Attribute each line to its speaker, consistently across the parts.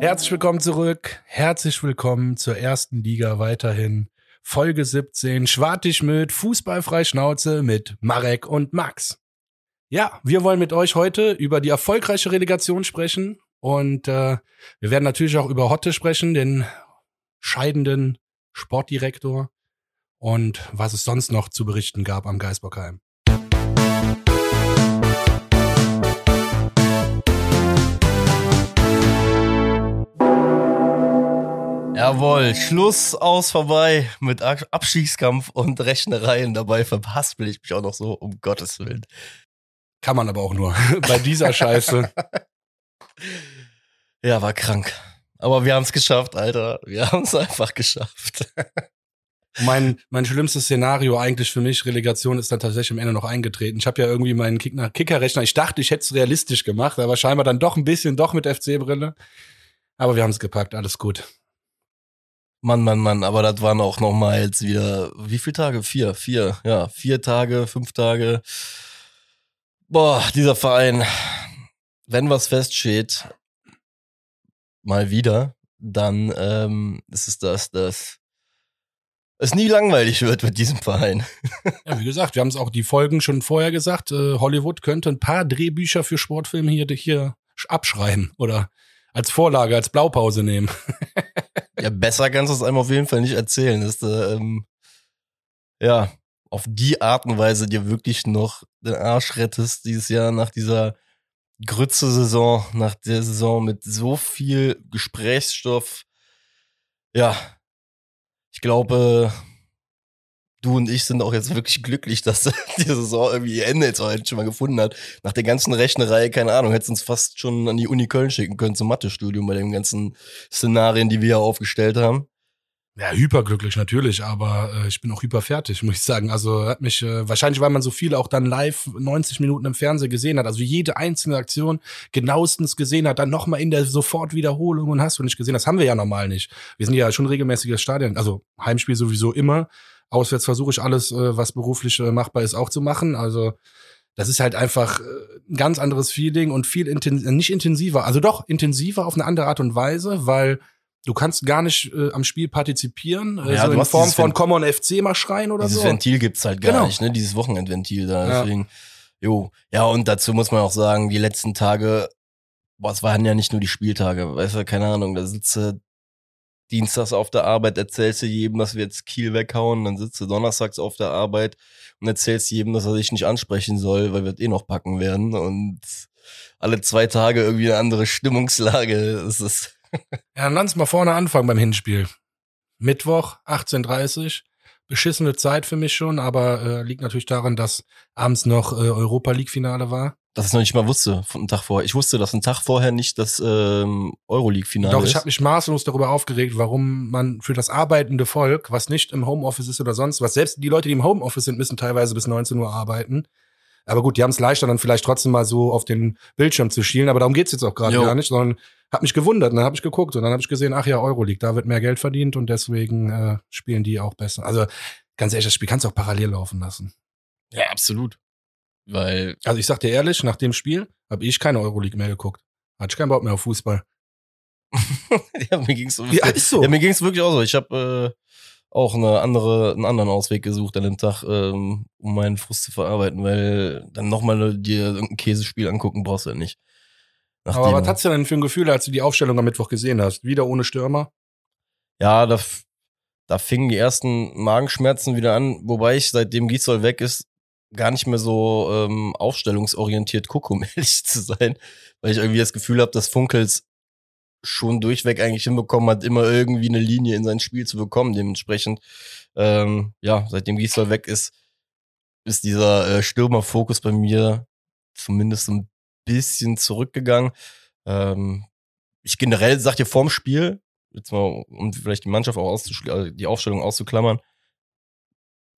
Speaker 1: Herzlich willkommen zurück. Herzlich willkommen zur ersten Liga weiterhin. Folge 17, Schwartig mit Fußballfrei Schnauze mit Marek und Max. Ja, wir wollen mit euch heute über die erfolgreiche Relegation sprechen und äh, wir werden natürlich auch über Hotte sprechen, den scheidenden Sportdirektor und was es sonst noch zu berichten gab am Geisbockheim.
Speaker 2: Jawohl, Schluss aus vorbei mit Abstiegskampf und Rechnereien. Dabei verhaspel ich mich auch noch so, um Gottes Willen.
Speaker 1: Kann man aber auch nur bei dieser Scheiße.
Speaker 2: Ja, war krank. Aber wir haben es geschafft, Alter. Wir haben es einfach geschafft.
Speaker 1: mein, mein schlimmstes Szenario eigentlich für mich, Relegation, ist dann tatsächlich am Ende noch eingetreten. Ich habe ja irgendwie meinen Kickerrechner, ich dachte, ich hätte es realistisch gemacht, aber scheinbar dann doch ein bisschen, doch mit FC-Brille. Aber wir haben es gepackt, alles gut.
Speaker 2: Mann, Mann, Mann, aber das waren auch noch mal jetzt wieder, wie viele Tage? Vier, vier, ja, vier Tage, fünf Tage. Boah, dieser Verein, wenn was feststeht, mal wieder, dann ähm, ist es das, dass es nie langweilig wird mit diesem Verein.
Speaker 1: ja, wie gesagt, wir haben es auch die Folgen schon vorher gesagt. Äh, Hollywood könnte ein paar Drehbücher für Sportfilme hier, hier abschreiben oder als Vorlage, als Blaupause nehmen.
Speaker 2: ja, besser kannst du es einem auf jeden Fall nicht erzählen. Dass du, ähm, ja, auf die Art und Weise dir wirklich noch den Arsch rettest dieses Jahr nach dieser Grütze-Saison, nach der Saison mit so viel Gesprächsstoff. Ja, ich glaube, du und ich sind auch jetzt wirklich glücklich, dass die Saison irgendwie ihr Ende jetzt auch schon mal gefunden hat. Nach der ganzen Rechnerei, keine Ahnung, hätte uns fast schon an die Uni Köln schicken können zum Mathestudium bei den ganzen Szenarien, die wir hier aufgestellt haben.
Speaker 1: Ja, hyperglücklich natürlich, aber äh, ich bin auch hyperfertig, muss ich sagen. Also hat mich äh, wahrscheinlich, weil man so viele auch dann live 90 Minuten im Fernsehen gesehen hat, also jede einzelne Aktion genauestens gesehen hat, dann nochmal in der Sofortwiederholung und hast du nicht gesehen. Das haben wir ja normal nicht. Wir sind ja schon regelmäßiges Stadion, also Heimspiel sowieso immer. Auswärts versuche ich alles, äh, was beruflich äh, machbar ist, auch zu machen. Also das ist halt einfach äh, ein ganz anderes Feeling und viel intens nicht intensiver, also doch intensiver auf eine andere Art und Weise, weil du kannst gar nicht äh, am Spiel partizipieren, ja, so in Form von Common FC mal schreien oder
Speaker 2: dieses
Speaker 1: so.
Speaker 2: Dieses Ventil gibt's halt gar genau. nicht, ne? Dieses Wochenendventil da. Ja. Deswegen, jo. Ja, und dazu muss man auch sagen, die letzten Tage, boah, es waren ja nicht nur die Spieltage, weißt du, keine Ahnung, da sitze dienstags auf der Arbeit, erzählst du jedem, dass wir jetzt Kiel weghauen, dann sitzt du donnerstags auf der Arbeit und erzählst jedem, dass er sich nicht ansprechen soll, weil wir eh noch packen werden und alle zwei Tage irgendwie eine andere Stimmungslage. Das ist
Speaker 1: ja, dann lass mal vorne anfangen beim Hinspiel. Mittwoch, 18.30 Beschissene Zeit für mich schon, aber äh, liegt natürlich daran, dass abends noch äh, Europa League-Finale war.
Speaker 2: Dass ich noch nicht mal wusste von einem Tag vorher. Ich wusste, dass ein Tag vorher nicht das ähm, Euroleague-Finale
Speaker 1: ist. Doch, ich habe mich maßlos darüber aufgeregt, warum man für das arbeitende Volk, was nicht im Homeoffice ist oder sonst was, selbst die Leute, die im Homeoffice sind, müssen teilweise bis 19 Uhr arbeiten. Aber gut, die haben es leichter, dann vielleicht trotzdem mal so auf den Bildschirm zu schielen. Aber darum geht's jetzt auch gerade gar nicht, sondern hab mich gewundert. Und dann habe ich geguckt und dann habe ich gesehen, ach ja, Euroleague, da wird mehr Geld verdient und deswegen äh, spielen die auch besser. Also ganz ehrlich, das Spiel kannst du auch parallel laufen lassen.
Speaker 2: Ja, absolut. Weil.
Speaker 1: Also ich sag dir ehrlich, nach dem Spiel habe ich keine Euroleague mehr geguckt. Hatte ich keinen Bock mehr auf Fußball.
Speaker 2: ja, mir ging's so. Ja, ist so. Ja, mir ging's wirklich auch so. Ich habe äh, auch eine andere, einen anderen Ausweg gesucht an dem Tag, ähm, um meinen Frust zu verarbeiten, weil dann nochmal dir irgendein Käsespiel angucken brauchst du ja nicht.
Speaker 1: Nachdem, Aber was hast du denn für ein Gefühl, als du die Aufstellung am Mittwoch gesehen hast? Wieder ohne Stürmer?
Speaker 2: Ja, da, da fingen die ersten Magenschmerzen wieder an, wobei ich seitdem Gisdol weg ist, gar nicht mehr so ähm, aufstellungsorientiert gucke, um ehrlich zu sein, weil ich irgendwie das Gefühl habe, dass Funkels schon durchweg eigentlich hinbekommen hat, immer irgendwie eine Linie in sein Spiel zu bekommen. Dementsprechend, ähm, ja, seitdem Gisdol weg ist, ist dieser äh, Stürmerfokus bei mir zumindest ein bisschen zurückgegangen. Ähm, ich generell sag dir vorm Spiel, jetzt mal, um vielleicht die Mannschaft auch auszuschließen, die Aufstellung auszuklammern,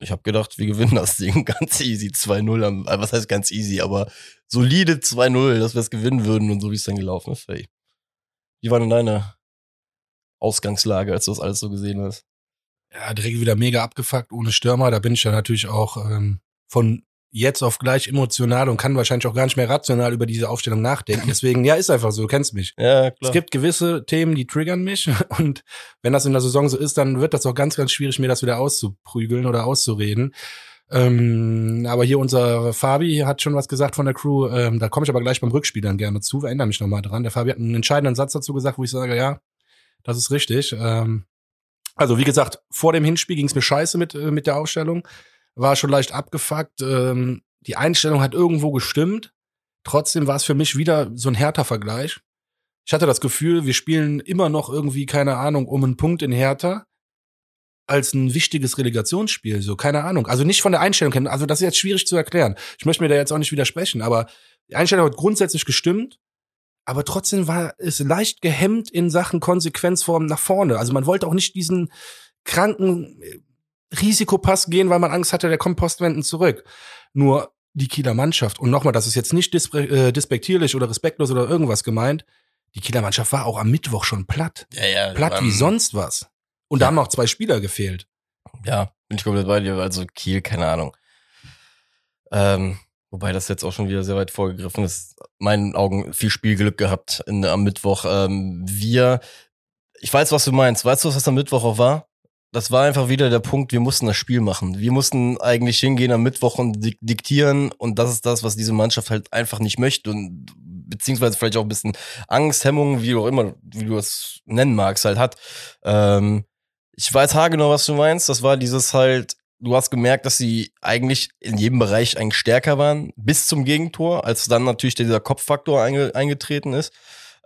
Speaker 2: ich habe gedacht, wir gewinnen das Ding ganz easy 2-0. Äh, was heißt ganz easy, aber solide 2-0, dass wir es gewinnen würden und so wie es dann gelaufen ist. Hey. Wie war denn deine Ausgangslage, als du das alles so gesehen hast?
Speaker 1: Ja, direkt wieder mega abgefuckt ohne Stürmer. Da bin ich ja natürlich auch ähm, von jetzt auf gleich emotional und kann wahrscheinlich auch gar nicht mehr rational über diese Aufstellung nachdenken. Deswegen, ja, ist einfach so, du kennst mich.
Speaker 2: Ja, klar.
Speaker 1: Es gibt gewisse Themen, die triggern mich und wenn das in der Saison so ist, dann wird das auch ganz, ganz schwierig, mir das wieder auszuprügeln oder auszureden. Ähm, aber hier unser Fabi hat schon was gesagt von der Crew. Ähm, da komme ich aber gleich beim Rückspiel dann gerne zu. Erinnere mich nochmal dran. Der Fabi hat einen entscheidenden Satz dazu gesagt, wo ich sage, ja, das ist richtig. Ähm, also wie gesagt, vor dem Hinspiel ging es mir scheiße mit, äh, mit der Aufstellung. War schon leicht abgefuckt. Ähm, die Einstellung hat irgendwo gestimmt. Trotzdem war es für mich wieder so ein härter Vergleich. Ich hatte das Gefühl, wir spielen immer noch irgendwie, keine Ahnung, um einen Punkt in Hertha als ein wichtiges Relegationsspiel, so, keine Ahnung. Also nicht von der Einstellung kennen, also das ist jetzt schwierig zu erklären. Ich möchte mir da jetzt auch nicht widersprechen, aber die Einstellung hat grundsätzlich gestimmt, aber trotzdem war es leicht gehemmt in Sachen Konsequenzform nach vorne. Also man wollte auch nicht diesen kranken äh, Risikopass gehen, weil man Angst hatte, der kommt postwendend zurück. Nur die Kieler Mannschaft, und nochmal, das ist jetzt nicht äh, despektierlich oder respektlos oder irgendwas gemeint, die Kieler Mannschaft war auch am Mittwoch schon platt.
Speaker 2: Ja, ja.
Speaker 1: Platt wie sonst was. Und da haben auch zwei Spieler gefehlt.
Speaker 2: Ja, bin ich komplett bei dir. Also Kiel, keine Ahnung. Ähm, wobei das jetzt auch schon wieder sehr weit vorgegriffen ist. Meinen Augen viel Spielglück gehabt in, am Mittwoch. Ähm, wir, ich weiß, was du meinst. Weißt du, was am Mittwoch auch war? Das war einfach wieder der Punkt, wir mussten das Spiel machen. Wir mussten eigentlich hingehen am Mittwoch und diktieren und das ist das, was diese Mannschaft halt einfach nicht möchte und beziehungsweise vielleicht auch ein bisschen Angst, Hemmung, wie auch immer, wie du es nennen magst, halt hat. Ähm, ich weiß haargenau, was du meinst. Das war dieses halt, du hast gemerkt, dass sie eigentlich in jedem Bereich eigentlich stärker waren, bis zum Gegentor, als dann natürlich dieser Kopffaktor einge eingetreten ist.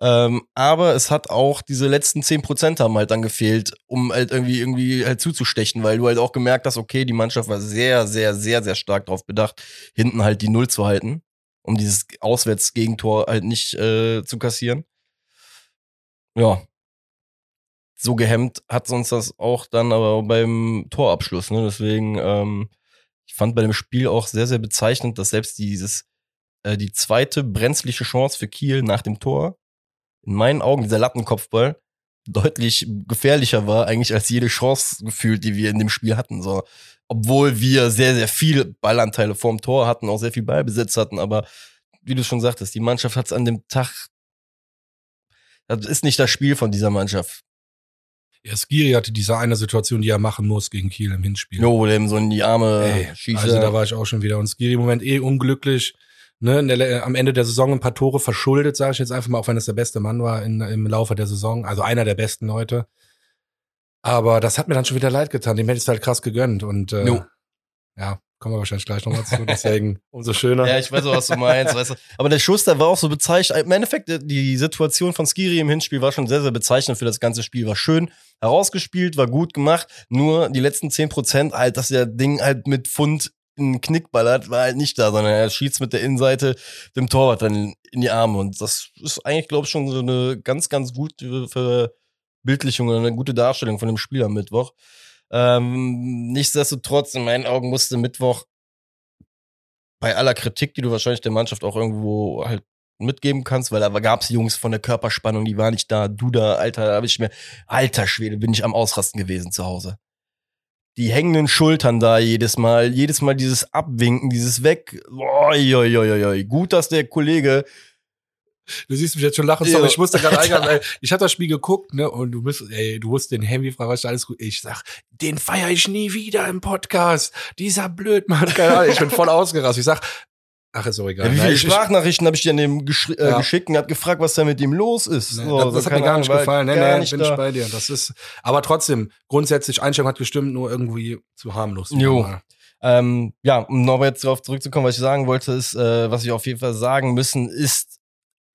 Speaker 2: Ähm, aber es hat auch diese letzten zehn Prozent haben halt dann gefehlt, um halt irgendwie, irgendwie halt zuzustechen, weil du halt auch gemerkt hast, okay, die Mannschaft war sehr, sehr, sehr, sehr stark darauf bedacht, hinten halt die Null zu halten, um dieses Auswärtsgegentor halt nicht äh, zu kassieren. Ja, so gehemmt hat uns das auch dann aber beim Torabschluss. Ne? Deswegen, ähm, ich fand bei dem Spiel auch sehr, sehr bezeichnend, dass selbst dieses, äh, die zweite brenzliche Chance für Kiel nach dem Tor, in meinen Augen dieser Lattenkopfball, deutlich gefährlicher war eigentlich als jede Chance gefühlt, die wir in dem Spiel hatten. So, obwohl wir sehr, sehr viele Ballanteile vorm Tor hatten, auch sehr viel Ballbesitz hatten, aber wie du schon sagtest, die Mannschaft hat es an dem Tag das ist nicht das Spiel von dieser Mannschaft.
Speaker 1: Ja, Skiri hatte diese eine Situation, die er machen muss gegen Kiel im Hinspiel.
Speaker 2: Jo, wo dem so in die Arme
Speaker 1: Ey, schießt. Also da war ich auch schon wieder. Und Skiri im Moment eh unglücklich. Ne, der, am Ende der Saison ein paar Tore verschuldet, sage ich jetzt einfach mal, auch wenn es der beste Mann war in, im Laufe der Saison. Also einer der besten Leute. Aber das hat mir dann schon wieder leid getan. Dem hätte ich es halt krass gegönnt. Und äh,
Speaker 2: jo.
Speaker 1: ja, Kommen wir wahrscheinlich gleich nochmal zu, deswegen umso schöner.
Speaker 2: Ja, ich weiß auch, was du meinst. Weißt du. Aber der Schuss, der war auch so bezeichnend. Im Endeffekt, die Situation von Skiri im Hinspiel war schon sehr, sehr bezeichnend für das ganze Spiel. War schön herausgespielt, war gut gemacht. Nur die letzten zehn Prozent, halt, dass der Ding halt mit Pfund einen Knick ballert, war halt nicht da, sondern er schießt mit der Innenseite dem Torwart dann in die Arme. Und das ist eigentlich, glaube ich, schon so eine ganz, ganz gute Verbildlichung oder eine gute Darstellung von dem Spiel am Mittwoch. Ähm, nichtsdestotrotz, in meinen Augen musste Mittwoch bei aller Kritik, die du wahrscheinlich der Mannschaft auch irgendwo halt mitgeben kannst, weil da gab's Jungs von der Körperspannung, die waren nicht da. Du da, Alter, da habe ich mir, alter Schwede, bin ich am Ausrasten gewesen zu Hause. Die hängenden Schultern da jedes Mal, jedes Mal dieses Abwinken, dieses Weg. Boah, oi, oi, oi. Gut, dass der Kollege
Speaker 1: Du siehst mich jetzt schon lachen, sorry, ich musste gerade eingehen, ich hatte das Spiel geguckt, ne, und du bist, ey, du musst den Handy fragen, was alles gut. Ich sag, den feier ich nie wieder im Podcast. Dieser Blödmann, keine Ahnung, ich bin voll ausgerastet. Ich sag, ach, ist auch egal.
Speaker 2: Ja, wie viele Sprachnachrichten habe ich dir an dem äh, ja. geschickt und hab gefragt, was da mit ihm los ist.
Speaker 1: Nee, so, das, das hat mir gar nicht gefallen. Nee, nee, nicht bin da. ich bei dir. Das ist, aber trotzdem, grundsätzlich, Einstellung hat gestimmt, nur irgendwie zu harmlos.
Speaker 2: Jo. Ähm, ja, um nochmal jetzt darauf zurückzukommen, was ich sagen wollte, ist, äh, was wir auf jeden Fall sagen müssen, ist,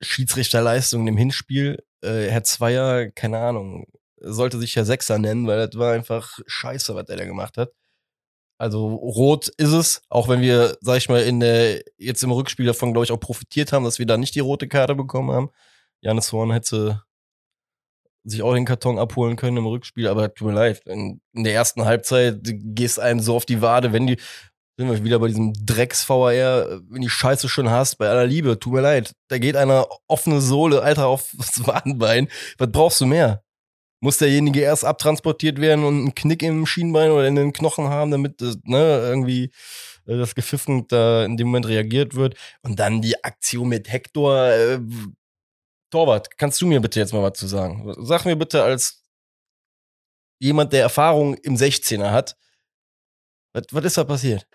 Speaker 2: Schiedsrichterleistung im Hinspiel. Äh, Herr Zweier, keine Ahnung, sollte sich Herr Sechser nennen, weil das war einfach scheiße, was er da gemacht hat. Also rot ist es, auch wenn wir, sag ich mal, in der, jetzt im Rückspiel davon, glaube ich, auch profitiert haben, dass wir da nicht die rote Karte bekommen haben. Janis Horn hätte sich auch den Karton abholen können im Rückspiel, aber tut mir leid, in, in der ersten Halbzeit gehst einem so auf die Wade, wenn die, sind wir wieder bei diesem Drecks-VR, wenn die Scheiße schon hast, bei aller Liebe, tut mir leid, da geht einer offene Sohle, Alter, aufs Wadenbein. Was brauchst du mehr? Muss derjenige erst abtransportiert werden und einen Knick im Schienbein oder in den Knochen haben, damit ne, irgendwie äh, das Gepfiffen da in dem Moment reagiert wird. Und dann die Aktion mit Hector. Äh, Torwart, kannst du mir bitte jetzt mal was zu sagen? Sag mir bitte als jemand, der Erfahrung im 16er hat, was, ist da passiert?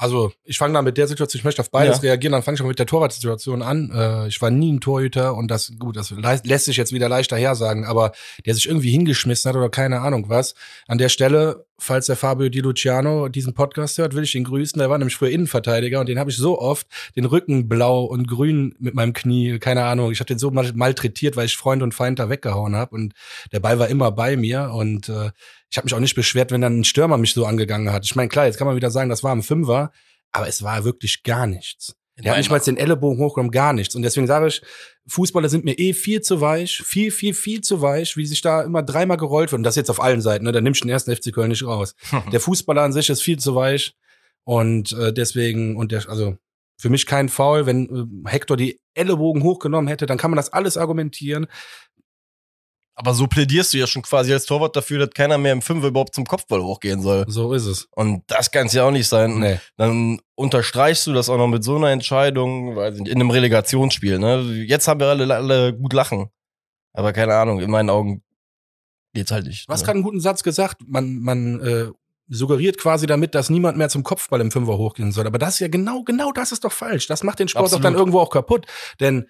Speaker 1: Also, ich fange da mit der Situation, ich möchte auf beides
Speaker 2: Ja.
Speaker 1: reagieren, dann fange ich auch mit der Torwartsituation an. Äh, ich war nie ein Torhüter und das, gut, das lässt sich jetzt wieder leichter hersagen, aber der sich irgendwie hingeschmissen hat oder keine Ahnung was. An der Stelle, falls der Fabio Di Luciano diesen Podcast hört, will ich ihn grüßen. Der war nämlich früher Innenverteidiger und den habe ich so oft den Rücken blau und grün mit meinem Knie, keine Ahnung. Ich habe den so mal malträtiert, weil ich Freund und Feind da weggehauen habe und der Ball war immer bei mir und äh, ich habe mich auch nicht beschwert, wenn dann ein Stürmer mich so angegangen hat. Ich meine, klar, jetzt kann man wieder sagen, das war ein Fünfer, aber es war wirklich gar nichts. Der hat nicht mal den Ellenbogen hochgenommen, gar nichts. Und deswegen sage ich, Fußballer sind mir eh viel zu weich, viel, viel, viel zu weich, wie sich da immer dreimal gerollt wird. Und das jetzt auf allen Seiten, ne? Da nimmst du den ersten FC Köln nicht raus. Der Fußballer an sich ist viel zu weich. Und äh, deswegen, und der, also für mich kein Foul, wenn äh, Hector die Ellenbogen hochgenommen hätte, dann kann man das alles argumentieren.
Speaker 2: Aber so plädierst du ja schon quasi als Torwart dafür, dass keiner mehr im Fünfer überhaupt zum Kopfball hochgehen soll.
Speaker 1: So ist es.
Speaker 2: Und das kann es ja auch nicht sein.
Speaker 1: Nee.
Speaker 2: Dann unterstreichst du das auch noch mit so einer Entscheidung, weiß ich nicht, in einem Relegationsspiel. Ne? Jetzt haben wir alle, alle gut lachen. Aber keine Ahnung, in meinen Augen geht's halt nicht.
Speaker 1: Du hast
Speaker 2: ne?
Speaker 1: gerade einen guten Satz gesagt. Man, man äh, suggeriert quasi damit, dass niemand mehr zum Kopfball im Fünfer hochgehen soll. Aber das ist ja genau, genau das ist doch falsch. Das macht den Sport
Speaker 2: Absolut.
Speaker 1: doch dann irgendwo auch kaputt. Denn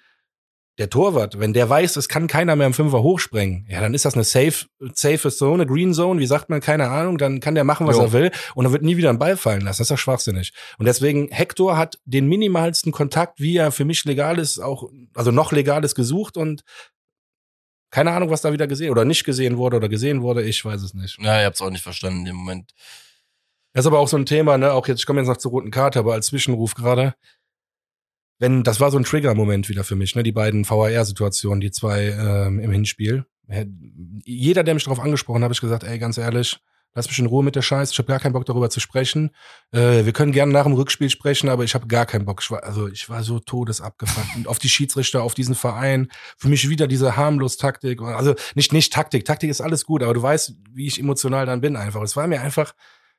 Speaker 1: der Torwart, wenn der weiß, es kann keiner mehr im Fünfer hochsprengen, ja, dann ist das eine safe, safe Zone, eine Green Zone, wie sagt man, keine Ahnung, dann kann der machen, was
Speaker 2: Jo.
Speaker 1: er will und dann wird nie wieder ein Ball fallen lassen. Das ist doch schwachsinnig. Und deswegen, Hector hat den minimalsten Kontakt, wie er für mich legal ist, auch, also noch legal ist, gesucht und keine Ahnung, was da wieder gesehen oder nicht gesehen wurde oder gesehen wurde, ich weiß es nicht.
Speaker 2: Ja, ihr habt's auch nicht verstanden in dem Moment.
Speaker 1: Das ist aber auch so ein Thema, ne? Auch jetzt, ich komme jetzt noch zur roten Karte, aber als Zwischenruf gerade. Wenn, das war so ein Trigger-Moment wieder für mich, ne? Die beiden VAR-Situationen, die zwei ähm, im Hinspiel. Jeder, der mich darauf angesprochen hat, habe ich gesagt, ey, ganz ehrlich, lass mich in Ruhe mit der Scheiße. Ich habe gar keinen Bock darüber zu sprechen. Äh, wir können gerne nach dem Rückspiel sprechen, aber ich habe gar keinen Bock. Ich war, also ich war so todesabgefuckt. Und auf die Schiedsrichter, auf diesen Verein. Für mich wieder diese harmlos Taktik. Also nicht nicht Taktik. Taktik ist alles gut, aber du weißt, wie ich emotional dann bin einfach. Es war mir einfach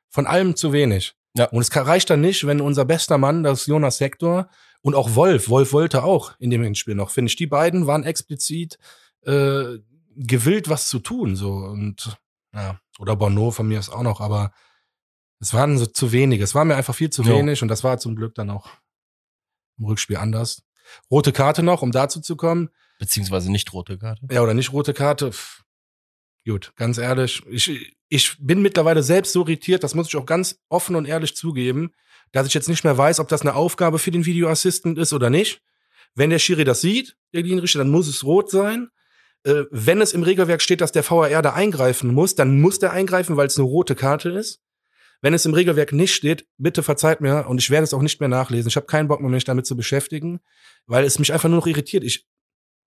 Speaker 1: von allem zu wenig.
Speaker 2: Ja.
Speaker 1: Und es reicht dann nicht, wenn unser bester Mann, das Jonas Hector und auch Wolf, Wolf wollte auch in dem Hinspiel noch, finde ich. Die beiden waren explizit äh, gewillt, was zu tun. so und ja, Oder Bono von mir ist auch noch, aber es waren so zu wenig. Es war mir einfach viel zu
Speaker 2: Jo.
Speaker 1: wenig und das war zum Glück dann auch im Rückspiel anders. Rote Karte noch, um dazu zu kommen.
Speaker 2: Beziehungsweise nicht rote Karte.
Speaker 1: Ja, oder nicht rote Karte. Pff. Gut, ganz ehrlich. Ich, ich bin mittlerweile selbst so irritiert, das muss ich auch ganz offen und ehrlich zugeben, dass ich jetzt nicht mehr weiß, ob das eine Aufgabe für den Videoassistent ist oder nicht. Wenn der Schiri das sieht, der Linienrichter, dann muss es rot sein. Äh, wenn es im Regelwerk steht, dass der VAR da eingreifen muss, dann muss der eingreifen, weil es eine rote Karte ist. Wenn es im Regelwerk nicht steht, bitte verzeiht mir und ich werde es auch nicht mehr nachlesen. Ich habe keinen Bock mehr, mich damit zu beschäftigen, weil es mich einfach nur noch irritiert. Ich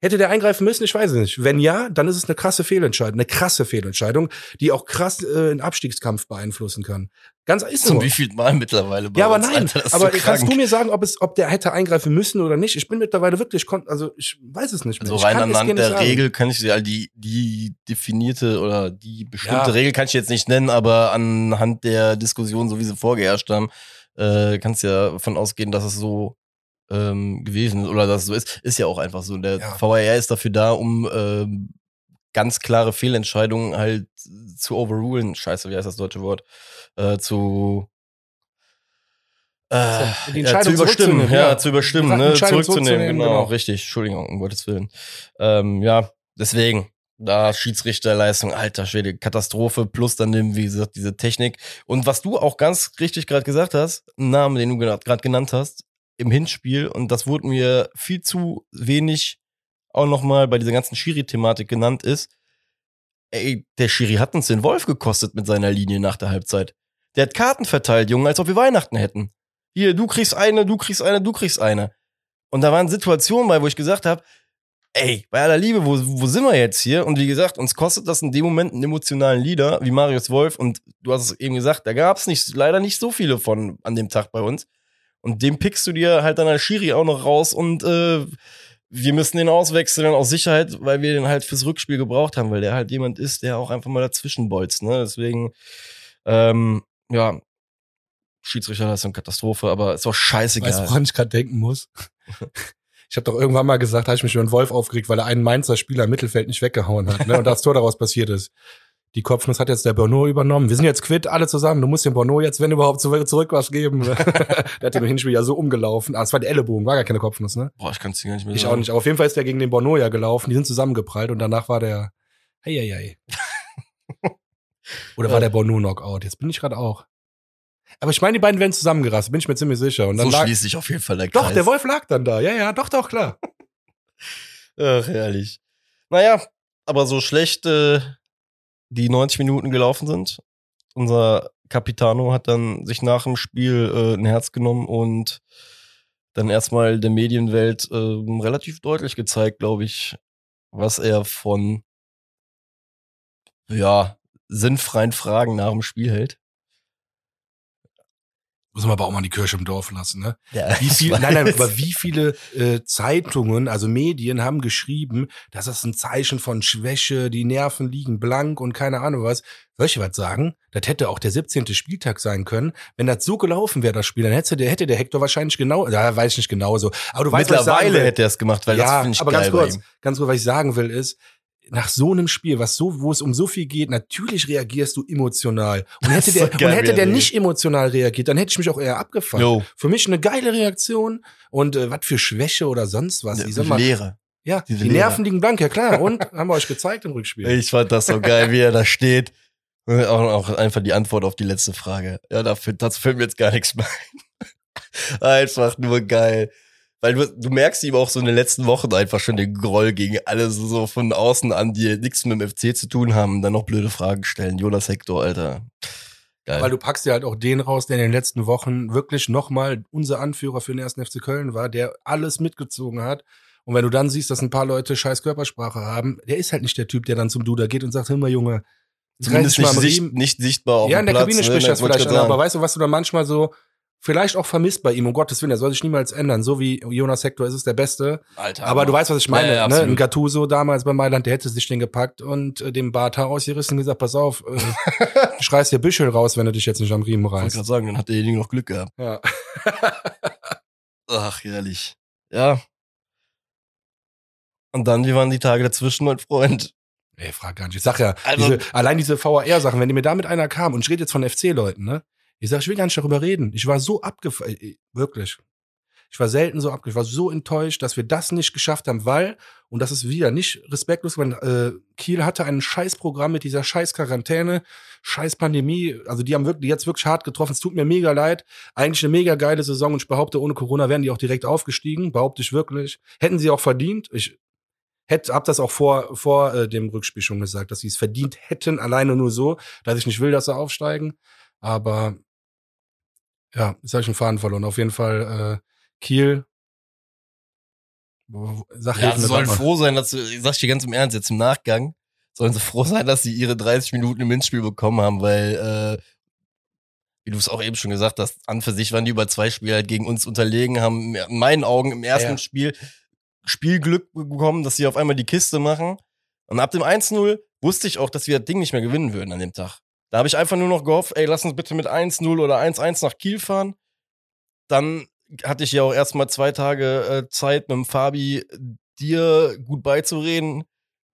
Speaker 1: hätte der eingreifen müssen, ich weiß es nicht. Wenn ja, dann ist es eine krasse Fehlentscheidung, eine krasse Fehlentscheidung, die auch krass äh, einen Abstiegskampf beeinflussen kann. Ganz ist
Speaker 2: Zum
Speaker 1: so.
Speaker 2: wievielten Mal mittlerweile bei
Speaker 1: Ja, aber
Speaker 2: uns,
Speaker 1: nein.
Speaker 2: Alter,
Speaker 1: aber
Speaker 2: so
Speaker 1: kannst du mir sagen, ob es, ob der hätte eingreifen müssen oder nicht? Ich bin mittlerweile wirklich, also ich weiß es nicht mehr.
Speaker 2: Also
Speaker 1: ich
Speaker 2: rein anhand der
Speaker 1: sagen.
Speaker 2: Regel kann ich dir all die, die definierte oder die bestimmte
Speaker 1: Ja.
Speaker 2: Regel kann ich jetzt nicht nennen, aber anhand der Diskussion, so wie sie vorgeherrscht haben, äh, kannst du ja davon ausgehen, dass es so ähm, gewesen ist oder dass es so ist. Ist ja auch einfach so. Der
Speaker 1: Ja.
Speaker 2: VAR ist dafür da, um ähm, ganz klare Fehlentscheidungen halt zu overrulen. Scheiße, wie heißt das deutsche Wort? Äh, zu äh, ja, zu überstimmen, ja,
Speaker 1: ja.
Speaker 2: zu überstimmen, ne, zurückzunehmen, genau,
Speaker 1: genau.
Speaker 2: richtig, Entschuldigung, um Gottes Willen. Ähm, ja, deswegen, da Schiedsrichterleistung, alter Schwede, Katastrophe, plus dann eben, wie gesagt, diese Technik. Und was du auch ganz richtig gerade gesagt hast, ein Name, den du gerade genannt hast, im Hinspiel, und das wurde mir viel zu wenig auch nochmal bei dieser ganzen Schiri-Thematik genannt, ist, ey, der Schiri hat uns den Wolf gekostet mit seiner Linie nach der Halbzeit. Der hat Karten verteilt, Junge, als ob wir Weihnachten hätten. Hier, du kriegst eine, du kriegst eine, du kriegst eine. Und da waren Situationen bei, wo ich gesagt habe, ey, bei aller Liebe, wo, wo sind wir jetzt hier? Und wie gesagt, uns kostet das in dem Moment einen emotionalen Leader wie Marius Wolf. Und du hast es eben gesagt, da gab es nicht, leider nicht so viele von an dem Tag bei uns. Und dem pickst du dir halt dann als Schiri auch noch raus und äh, wir müssen den auswechseln aus Sicherheit, weil wir den halt fürs Rückspiel gebraucht haben, weil der halt jemand ist, der auch einfach mal dazwischen bolzt. Ne? Deswegen, ähm, ja, Schiedsrichterleistung Katastrophe, aber ist auch scheißegal.
Speaker 1: Weißt du, woran ich gerade denken muss? Ich habe doch irgendwann mal gesagt, habe ich mich über den Wolf aufgeregt, weil er einen Mainzer Spieler im Mittelfeld nicht weggehauen hat ne? und das Tor daraus passiert ist. Die Kopfnuss hat jetzt der Bono übernommen. Wir sind jetzt quitt, alle zusammen. Du musst den Bono jetzt, wenn überhaupt, zurück was geben. der hat den Hinspiel ja so umgelaufen. Ah, es war der Ellenbogen, war gar keine Kopfnuss, ne?
Speaker 2: Boah, ich kann es gar nicht mehr
Speaker 1: Ich
Speaker 2: sagen.
Speaker 1: auch nicht. Aber auf jeden Fall ist der gegen den Bono ja gelaufen. Die sind zusammengeprallt und danach war der, hey, hey, hey. Oder war der Bono Knockout? Jetzt bin ich gerade auch. Aber ich meine, die beiden werden zusammengerasselt, bin ich mir ziemlich sicher. Und dann
Speaker 2: so
Speaker 1: lag,
Speaker 2: schließt sich auf jeden Fall der Kreis.
Speaker 1: doch, der Wolf lag dann da. Ja, ja, doch, doch, klar.
Speaker 2: Ach, herrlich. Naja, aber so schlecht äh, die 90 Minuten gelaufen sind. Unser Capitano hat dann sich nach dem Spiel äh, ein Herz genommen und dann erstmal der Medienwelt äh, relativ deutlich gezeigt, glaube ich, was er von ja, sinnfreien Fragen nach dem Spiel hält.
Speaker 1: Muss man aber auch mal die Kirche im Dorf lassen, ne?
Speaker 2: Ja,
Speaker 1: Wie viel, nein, nein, aber wie viele äh, Zeitungen, also Medien haben geschrieben, dass das ein Zeichen von Schwäche, die Nerven liegen blank und keine Ahnung was. Soll ich was sagen? Das hätte auch der 17. Spieltag sein können. Wenn das so gelaufen wäre, das Spiel, dann hätte der, hätte der Hector wahrscheinlich genau, ja, weiß ich nicht genauso. Aber du weißt, was ich sagen
Speaker 2: Mittlerweile
Speaker 1: will.
Speaker 2: hätte er es gemacht, weil das
Speaker 1: ja,
Speaker 2: finde ich
Speaker 1: aber
Speaker 2: geil
Speaker 1: ganz kurz, ganz kurz, was ich sagen will, ist, nach so einem Spiel, was so, wo es um so viel geht, natürlich reagierst du emotional. Und hätte der,
Speaker 2: geil,
Speaker 1: und hätte
Speaker 2: er
Speaker 1: der nicht emotional reagiert, dann hätte ich mich auch eher abgefuckt.
Speaker 2: Jo,
Speaker 1: Für mich eine geile Reaktion und äh, was für Schwäche oder sonst was. Ich sag mal,
Speaker 2: Lehre.
Speaker 1: ja,
Speaker 2: diese
Speaker 1: die
Speaker 2: Lehre.
Speaker 1: Nerven liegen blank, ja klar. Und haben wir euch gezeigt im Rückspiel.
Speaker 2: Ich fand das so geil, wie er da steht. Und auch, auch einfach die Antwort auf die letzte Frage. Ja, dafür, dazu fällt mir jetzt gar nichts mehr ein. Einfach nur geil. Weil du, du merkst ihm auch so in den letzten Wochen einfach schon den Groll gegen alle so, von außen an, die nichts mit dem FC zu tun haben, dann noch blöde Fragen stellen. Jonas Hector, Alter. Geil.
Speaker 1: Weil du packst ja halt auch den raus, der in den letzten Wochen wirklich nochmal unser Anführer für den ersten FC Köln war, der alles mitgezogen hat. Und wenn du dann siehst, dass ein paar Leute scheiß Körpersprache haben, der ist halt nicht der Typ, der dann zum Duda geht und sagt, hör mal Junge,
Speaker 2: Zumindest nicht, sicht, nicht sichtbar auf
Speaker 1: ja, in der
Speaker 2: Platz,
Speaker 1: Kabine
Speaker 2: ne?
Speaker 1: spricht das vielleicht an, aber weißt du, was du dann manchmal so vielleicht auch vermisst bei ihm, um Gottes Willen, er soll sich niemals ändern, so wie Jonas Hector ist es der Beste.
Speaker 2: Alter,
Speaker 1: Aber du weißt, was ich meine,
Speaker 2: Ja, ja,
Speaker 1: ne? Ein Gattuso damals bei Mailand, der hätte sich den gepackt und äh, dem Bart ausgerissen und gesagt, pass auf, äh, du schreist dir Büschel raus, wenn du dich jetzt nicht am Riemen
Speaker 2: Ich wollte
Speaker 1: reißt.
Speaker 2: gerade sagen, dann hat derjenige noch Glück gehabt.
Speaker 1: Ja.
Speaker 2: Ach, herrlich. Ja. Und dann, wie waren die Tage dazwischen, mein Freund?
Speaker 1: Ey, frag gar nicht. Ich sag ja,
Speaker 2: Also-
Speaker 1: diese, allein diese VAR-Sachen, wenn die mir damit einer kam, und ich rede jetzt von FC-Leuten, ne? Ich sag, ich will gar nicht darüber reden. Ich war so abgefallen, wirklich. Ich war selten so abgefallen. Ich war so enttäuscht, dass wir das nicht geschafft haben, weil, und das ist wieder nicht respektlos, weil äh, Kiel hatte ein Scheißprogramm mit dieser scheiß Quarantäne, scheiß Pandemie. Also die haben wirklich jetzt wirklich hart getroffen. Es tut mir mega leid. Eigentlich eine mega geile Saison und ich behaupte, ohne Corona wären die auch direkt aufgestiegen. Behaupte ich wirklich. Hätten sie auch verdient. Ich hätte, hab das auch vor, vor äh, dem Rückspiel schon gesagt, dass sie es verdient hätten, alleine nur so, dass ich nicht will, dass sie aufsteigen. Aber ja, jetzt habe ich einen Faden verloren. Auf jeden Fall äh, Kiel. Sag
Speaker 2: Ja, sie sollen froh sein, dass sie, ich sag dir ganz im Ernst, jetzt im Nachgang, sollen sie froh sein, dass sie ihre 30 Minuten im Hinspiel bekommen haben, weil, äh, wie du es auch eben schon gesagt hast, an für sich waren die über zwei Spiele halt gegen uns unterlegen, haben in meinen Augen im ersten
Speaker 1: Ja.
Speaker 2: Spiel Spielglück bekommen, dass sie auf einmal die Kiste machen. Und ab dem 1-0 wusste ich auch, dass wir das Ding nicht mehr gewinnen würden an dem Tag. Da habe ich einfach nur noch gehofft, ey, lass uns bitte mit 1-0 oder 1-1 nach Kiel fahren. Dann hatte ich ja auch erstmal zwei Tage äh, Zeit mit dem Fabi, dir gut beizureden,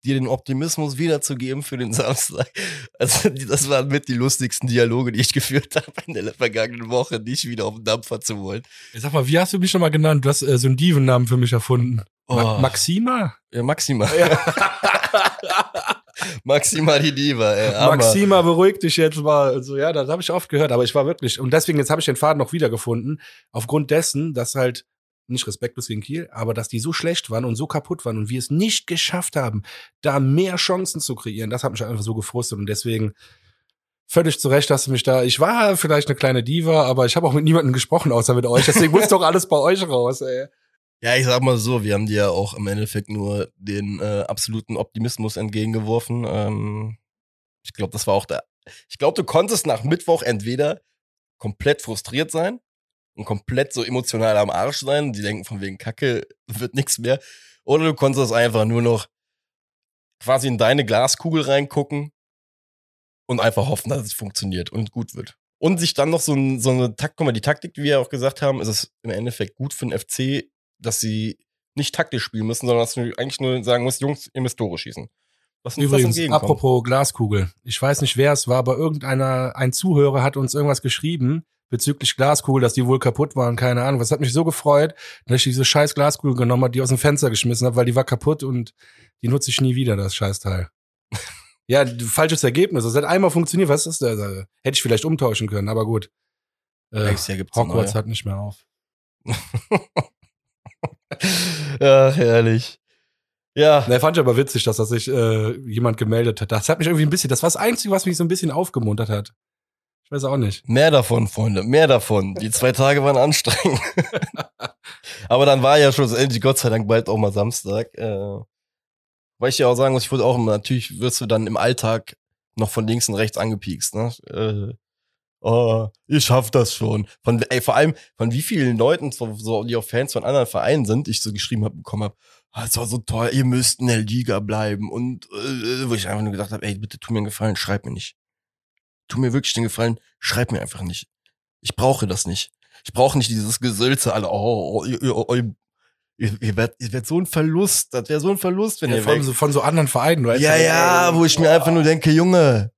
Speaker 2: dir den Optimismus wiederzugeben für den Samstag. Also das waren mit die lustigsten Dialoge, die ich geführt habe in der vergangenen Woche, nicht wieder auf den Dampfer zu wollen.
Speaker 1: Sag mal, wie hast du mich nochmal genannt? Du hast äh, so einen Dievennamen für mich erfunden. Ma
Speaker 2: Oh.
Speaker 1: Maxima?
Speaker 2: Ja, Maxima. Maxima die Diva, ey.
Speaker 1: Maxima, beruhig dich jetzt mal. Also ja, das habe ich oft gehört, aber ich war wirklich, und deswegen, jetzt habe ich den Faden noch wiedergefunden, aufgrund dessen, dass halt, nicht respektlos gegen Kiel, aber dass die so schlecht waren und so kaputt waren und wir es nicht geschafft haben, da mehr Chancen zu kreieren, das hat mich einfach so gefrustet und deswegen völlig zu Recht, dass du mich da, ich war vielleicht eine kleine Diva, aber ich habe auch mit niemandem gesprochen, außer mit euch, deswegen muss doch alles bei euch raus, ey.
Speaker 2: Ja, ich sag mal so, wir haben dir ja auch im Endeffekt nur den äh, absoluten Optimismus entgegengeworfen. Ähm, ich glaube, das war auch der. Ich glaube, du konntest nach Mittwoch entweder komplett frustriert sein und komplett so emotional am Arsch sein. Die denken von wegen Kacke wird nichts mehr. Oder du konntest einfach nur noch quasi in deine Glaskugel reingucken und einfach hoffen, dass es funktioniert und gut wird. Und sich dann noch so, ein, so eine Takt, guck mal, die Taktik, wie wir auch gesagt haben, ist es im Endeffekt gut für den FC, dass sie nicht taktisch spielen müssen, sondern dass du eigentlich nur sagen musst, Jungs, ihr müsst Tore schießen.
Speaker 1: Was Übrigens, apropos Glaskugel. Ich weiß nicht, wer es war, aber irgendeiner, ein Zuhörer hat uns irgendwas geschrieben bezüglich Glaskugel, dass die wohl kaputt waren, keine Ahnung. Was hat mich so gefreut, dass ich diese scheiß Glaskugel genommen habe, die aus dem Fenster geschmissen habe, weil die war kaputt und die nutze ich nie wieder, das Scheißteil. ja, falsches Ergebnis. Das hat einmal funktioniert. Was ist das? Hätte ich vielleicht umtauschen können, aber gut. Äh, Hogwarts hat nicht mehr auf.
Speaker 2: Ach, herrlich. Ja.
Speaker 1: Ne, fand ich aber witzig, dass das sich äh, jemand gemeldet hat. Das hat mich irgendwie ein bisschen, das war das Einzige, was mich so ein bisschen aufgemuntert hat. Ich weiß auch nicht.
Speaker 2: Mehr davon, Freunde, mehr davon. Die zwei Tage waren anstrengend. aber dann war ja schlussendlich Gott sei Dank bald auch mal Samstag. Äh, weil ich ja auch sagen muss, ich wurde auch immer, natürlich wirst du dann im Alltag noch von links und rechts angepiekst, ne? Äh, oh, ich schaff das schon. Von, ey, vor allem, von wie vielen Leuten, so, so, die auch Fans von anderen Vereinen sind, ich so geschrieben habe, bekommen habe, ah, es war so toll, ihr müsst in der Liga bleiben. Und äh, wo ich einfach nur gedacht habe, ey, bitte tu mir einen Gefallen, schreib mir nicht. Tu mir wirklich den Gefallen, schreib mir einfach nicht. Ich brauche das nicht. Ich brauche nicht dieses Gesülze, alle, oh, oh, oh, oh ihr, ihr werdet ihr werd so ein Verlust, das wäre so ein Verlust, wenn
Speaker 1: ja,
Speaker 2: ihr
Speaker 1: von, so, von so anderen Vereinen,
Speaker 2: weißt Ja, ja, wo ich mir einfach nur denke, Junge,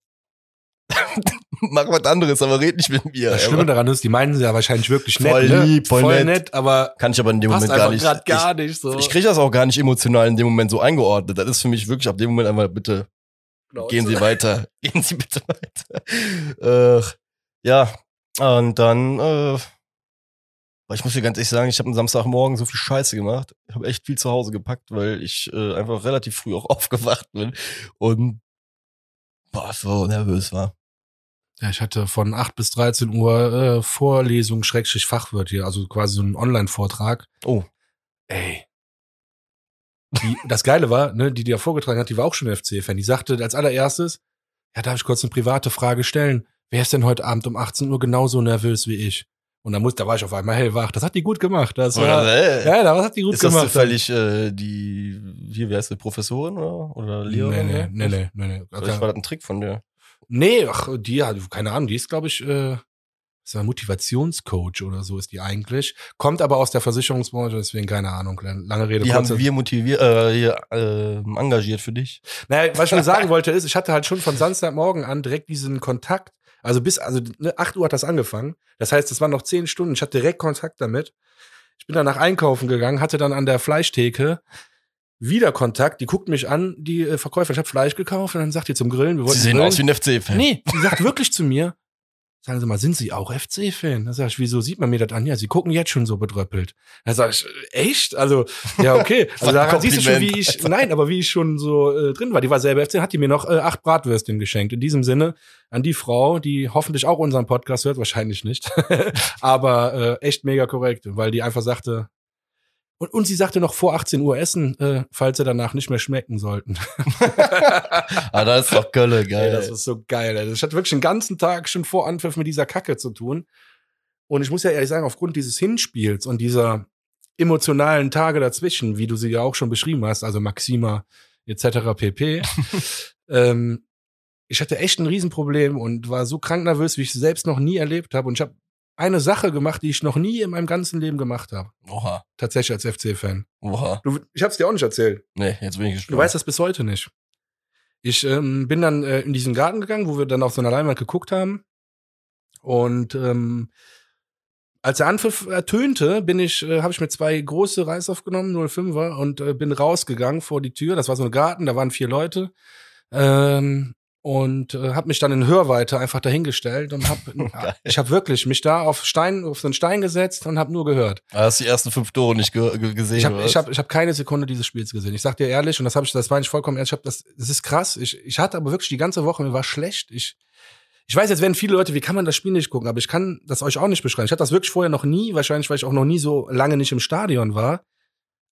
Speaker 2: mach was anderes, aber red nicht mit mir.
Speaker 1: Das Schlimme daran ist, die meinen sie ja wahrscheinlich wirklich nett.
Speaker 2: Voll
Speaker 1: ne?
Speaker 2: lieb, voll, voll nett. nett.
Speaker 1: aber
Speaker 2: kann ich aber in dem Moment gar nicht.
Speaker 1: gar nicht so.
Speaker 2: Ich, kriege das auch gar nicht emotional in dem Moment so eingeordnet. Das ist für mich wirklich ab dem Moment einfach bitte genau. gehen Sie weiter, gehen Sie bitte weiter. Äh, ja, und dann äh, ich muss dir ganz ehrlich sagen, ich habe am Samstagmorgen so viel Scheiße gemacht. Ich habe echt viel zu Hause gepackt, weil ich äh, einfach relativ früh auch aufgewacht bin und boah, so nervös war.
Speaker 1: Ja, ich hatte von 8 bis 13 Uhr äh, Vorlesung Schrägstrich Fachwirt hier, also quasi so einen Online-Vortrag.
Speaker 2: Oh.
Speaker 1: Ey. Die, das Geile war, ne, die, die da vorgetragen hat, die war auch schon FC-Fan. Die sagte als allererstes, ja, darf ich kurz eine private Frage stellen? Wer ist denn heute Abend um 18 Uhr genauso nervös wie ich? Und da, muss, da war ich auf einmal hellwach. Das hat die gut gemacht. Das war,
Speaker 2: oder,
Speaker 1: ja, das hat die gut
Speaker 2: ist
Speaker 1: gemacht.
Speaker 2: Ist das zufällig äh, die, hier, wie heißt die, Professorin oder, oder Lehrerin?
Speaker 1: Nee, nee, nee, nee, nee, nee.
Speaker 2: Vielleicht war das ein Trick von der.
Speaker 1: Nee, ach, die, keine Ahnung, die ist, glaube ich, äh, ist ein Motivationscoach oder so ist die eigentlich. Kommt aber aus der Versicherungsbranche, deswegen keine Ahnung. Lange Rede.
Speaker 2: Die haben wir motiviert, äh, hier, äh, engagiert für dich.
Speaker 1: Naja, was ich nur sagen wollte ist, ich hatte halt schon von Samstagmorgen an direkt diesen Kontakt also bis, also ne, 8 Uhr hat das angefangen. Das heißt, es waren noch 10 Stunden. Ich hatte direkt Kontakt damit. Ich bin dann nach einkaufen gegangen, hatte dann an der Fleischtheke wieder Kontakt. Die guckt mich an, die äh, Verkäufer, ich habe Fleisch gekauft und dann sagt die zum Grillen, wir
Speaker 2: wollten Sie sehen
Speaker 1: grillen.
Speaker 2: aus wie ein FC-Fan.
Speaker 1: Nee, die sagt wirklich zu mir, Sagen Sie mal, sind Sie auch FC-Fan? Da sag ich, wieso sieht man mir das an? Ja, Sie gucken jetzt schon so bedröppelt. Da sag ich, echt? Also, ja, okay. Also daran siehst du schon, wie ich, nein, aber wie ich schon so äh, drin war. Die war selber FC, hat die mir noch äh, acht Bratwürstchen geschenkt. In diesem Sinne an die Frau, die hoffentlich auch unseren Podcast hört, wahrscheinlich nicht. aber äh, echt mega korrekt, weil die einfach sagte, und, und sie sagte noch vor 18 Uhr essen, äh, falls sie danach nicht mehr schmecken sollten.
Speaker 2: ah, das ist doch Gölle, geil. Ey,
Speaker 1: das ist so geil. Ey. Das hat wirklich den ganzen Tag schon vor Anpfiff mit dieser Kacke zu tun. Und ich muss ja ehrlich sagen, aufgrund dieses Hinspiels und dieser emotionalen Tage dazwischen, wie du sie ja auch schon beschrieben hast, also Maxima etc. pp. ähm, ich hatte echt ein Riesenproblem und war so krank nervös, wie ich es selbst noch nie erlebt habe. Und ich habe eine Sache gemacht, die ich noch nie in meinem ganzen Leben gemacht habe.
Speaker 2: Oha.
Speaker 1: Tatsächlich als FC-Fan.
Speaker 2: Oha.
Speaker 1: Du, ich hab's dir auch nicht erzählt.
Speaker 2: Nee, jetzt bin ich gespannt.
Speaker 1: Du weißt das bis heute nicht. Ich ähm, bin dann äh, in diesen Garten gegangen, wo wir dann auf so einer Leinwand geguckt haben. Und ähm, als der Anpfiff ertönte, bin ich, äh, habe ich mir zwei große Reis aufgenommen, 05er, und äh, bin rausgegangen vor die Tür. Das war so ein Garten, da waren vier Leute. Ähm, und äh, habe mich dann in Hörweite einfach dahingestellt und habe ich habe wirklich mich da auf Stein auf den Stein gesetzt und habe nur gehört.
Speaker 2: Du hast die ersten fünf Tore nicht ge gesehen.
Speaker 1: Ich habe ich habe ich habe keine Sekunde dieses Spiels gesehen. Ich sag dir ehrlich und das habe ich das war ich vollkommen ehrlich, ich habe das das ist krass. Ich ich hatte aber wirklich die ganze Woche mir war schlecht. Ich ich weiß, jetzt werden viele Leute, wie kann man das Spiel nicht gucken, aber ich kann das euch auch nicht beschreiben. Ich hatte das wirklich vorher noch nie, wahrscheinlich weil ich auch noch nie so lange nicht im Stadion war